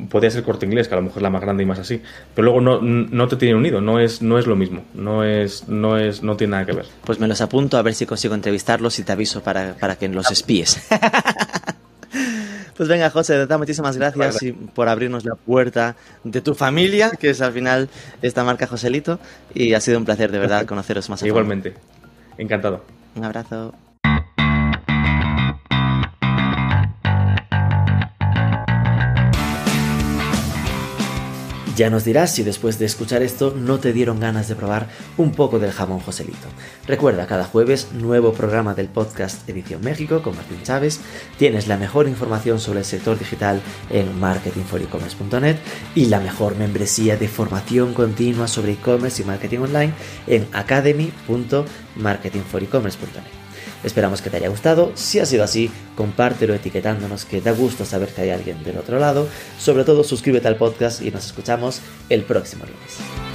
podría ser corte inglés, que a lo mejor es la más grande y más así. Pero luego no, no te tiene unido, no es, no es lo mismo, no es, no es, no tiene nada que ver. Pues me los apunto a ver si consigo entrevistarlos y te aviso para, para que los espíes. Pues venga, José, de verdad, muchísimas gracias por abrirnos la puerta de tu familia, que es al final esta marca Joselito, y ha sido un placer de verdad conoceros más a Igualmente, encantado. Un abrazo. Ya nos dirás si después de escuchar esto no te dieron ganas de probar un poco del jamón Joselito. Recuerda, cada jueves nuevo programa del podcast Edición México con Martín Chávez. Tienes la mejor información sobre el sector digital en marketingforecommerce.net y la mejor membresía de formación continua sobre e-commerce y marketing online en academy.marketingforecommerce.net. Esperamos que te haya gustado. Si ha sido así, compártelo etiquetándonos que da gusto saber que hay alguien del otro lado. Sobre todo, suscríbete al podcast y nos escuchamos el próximo lunes.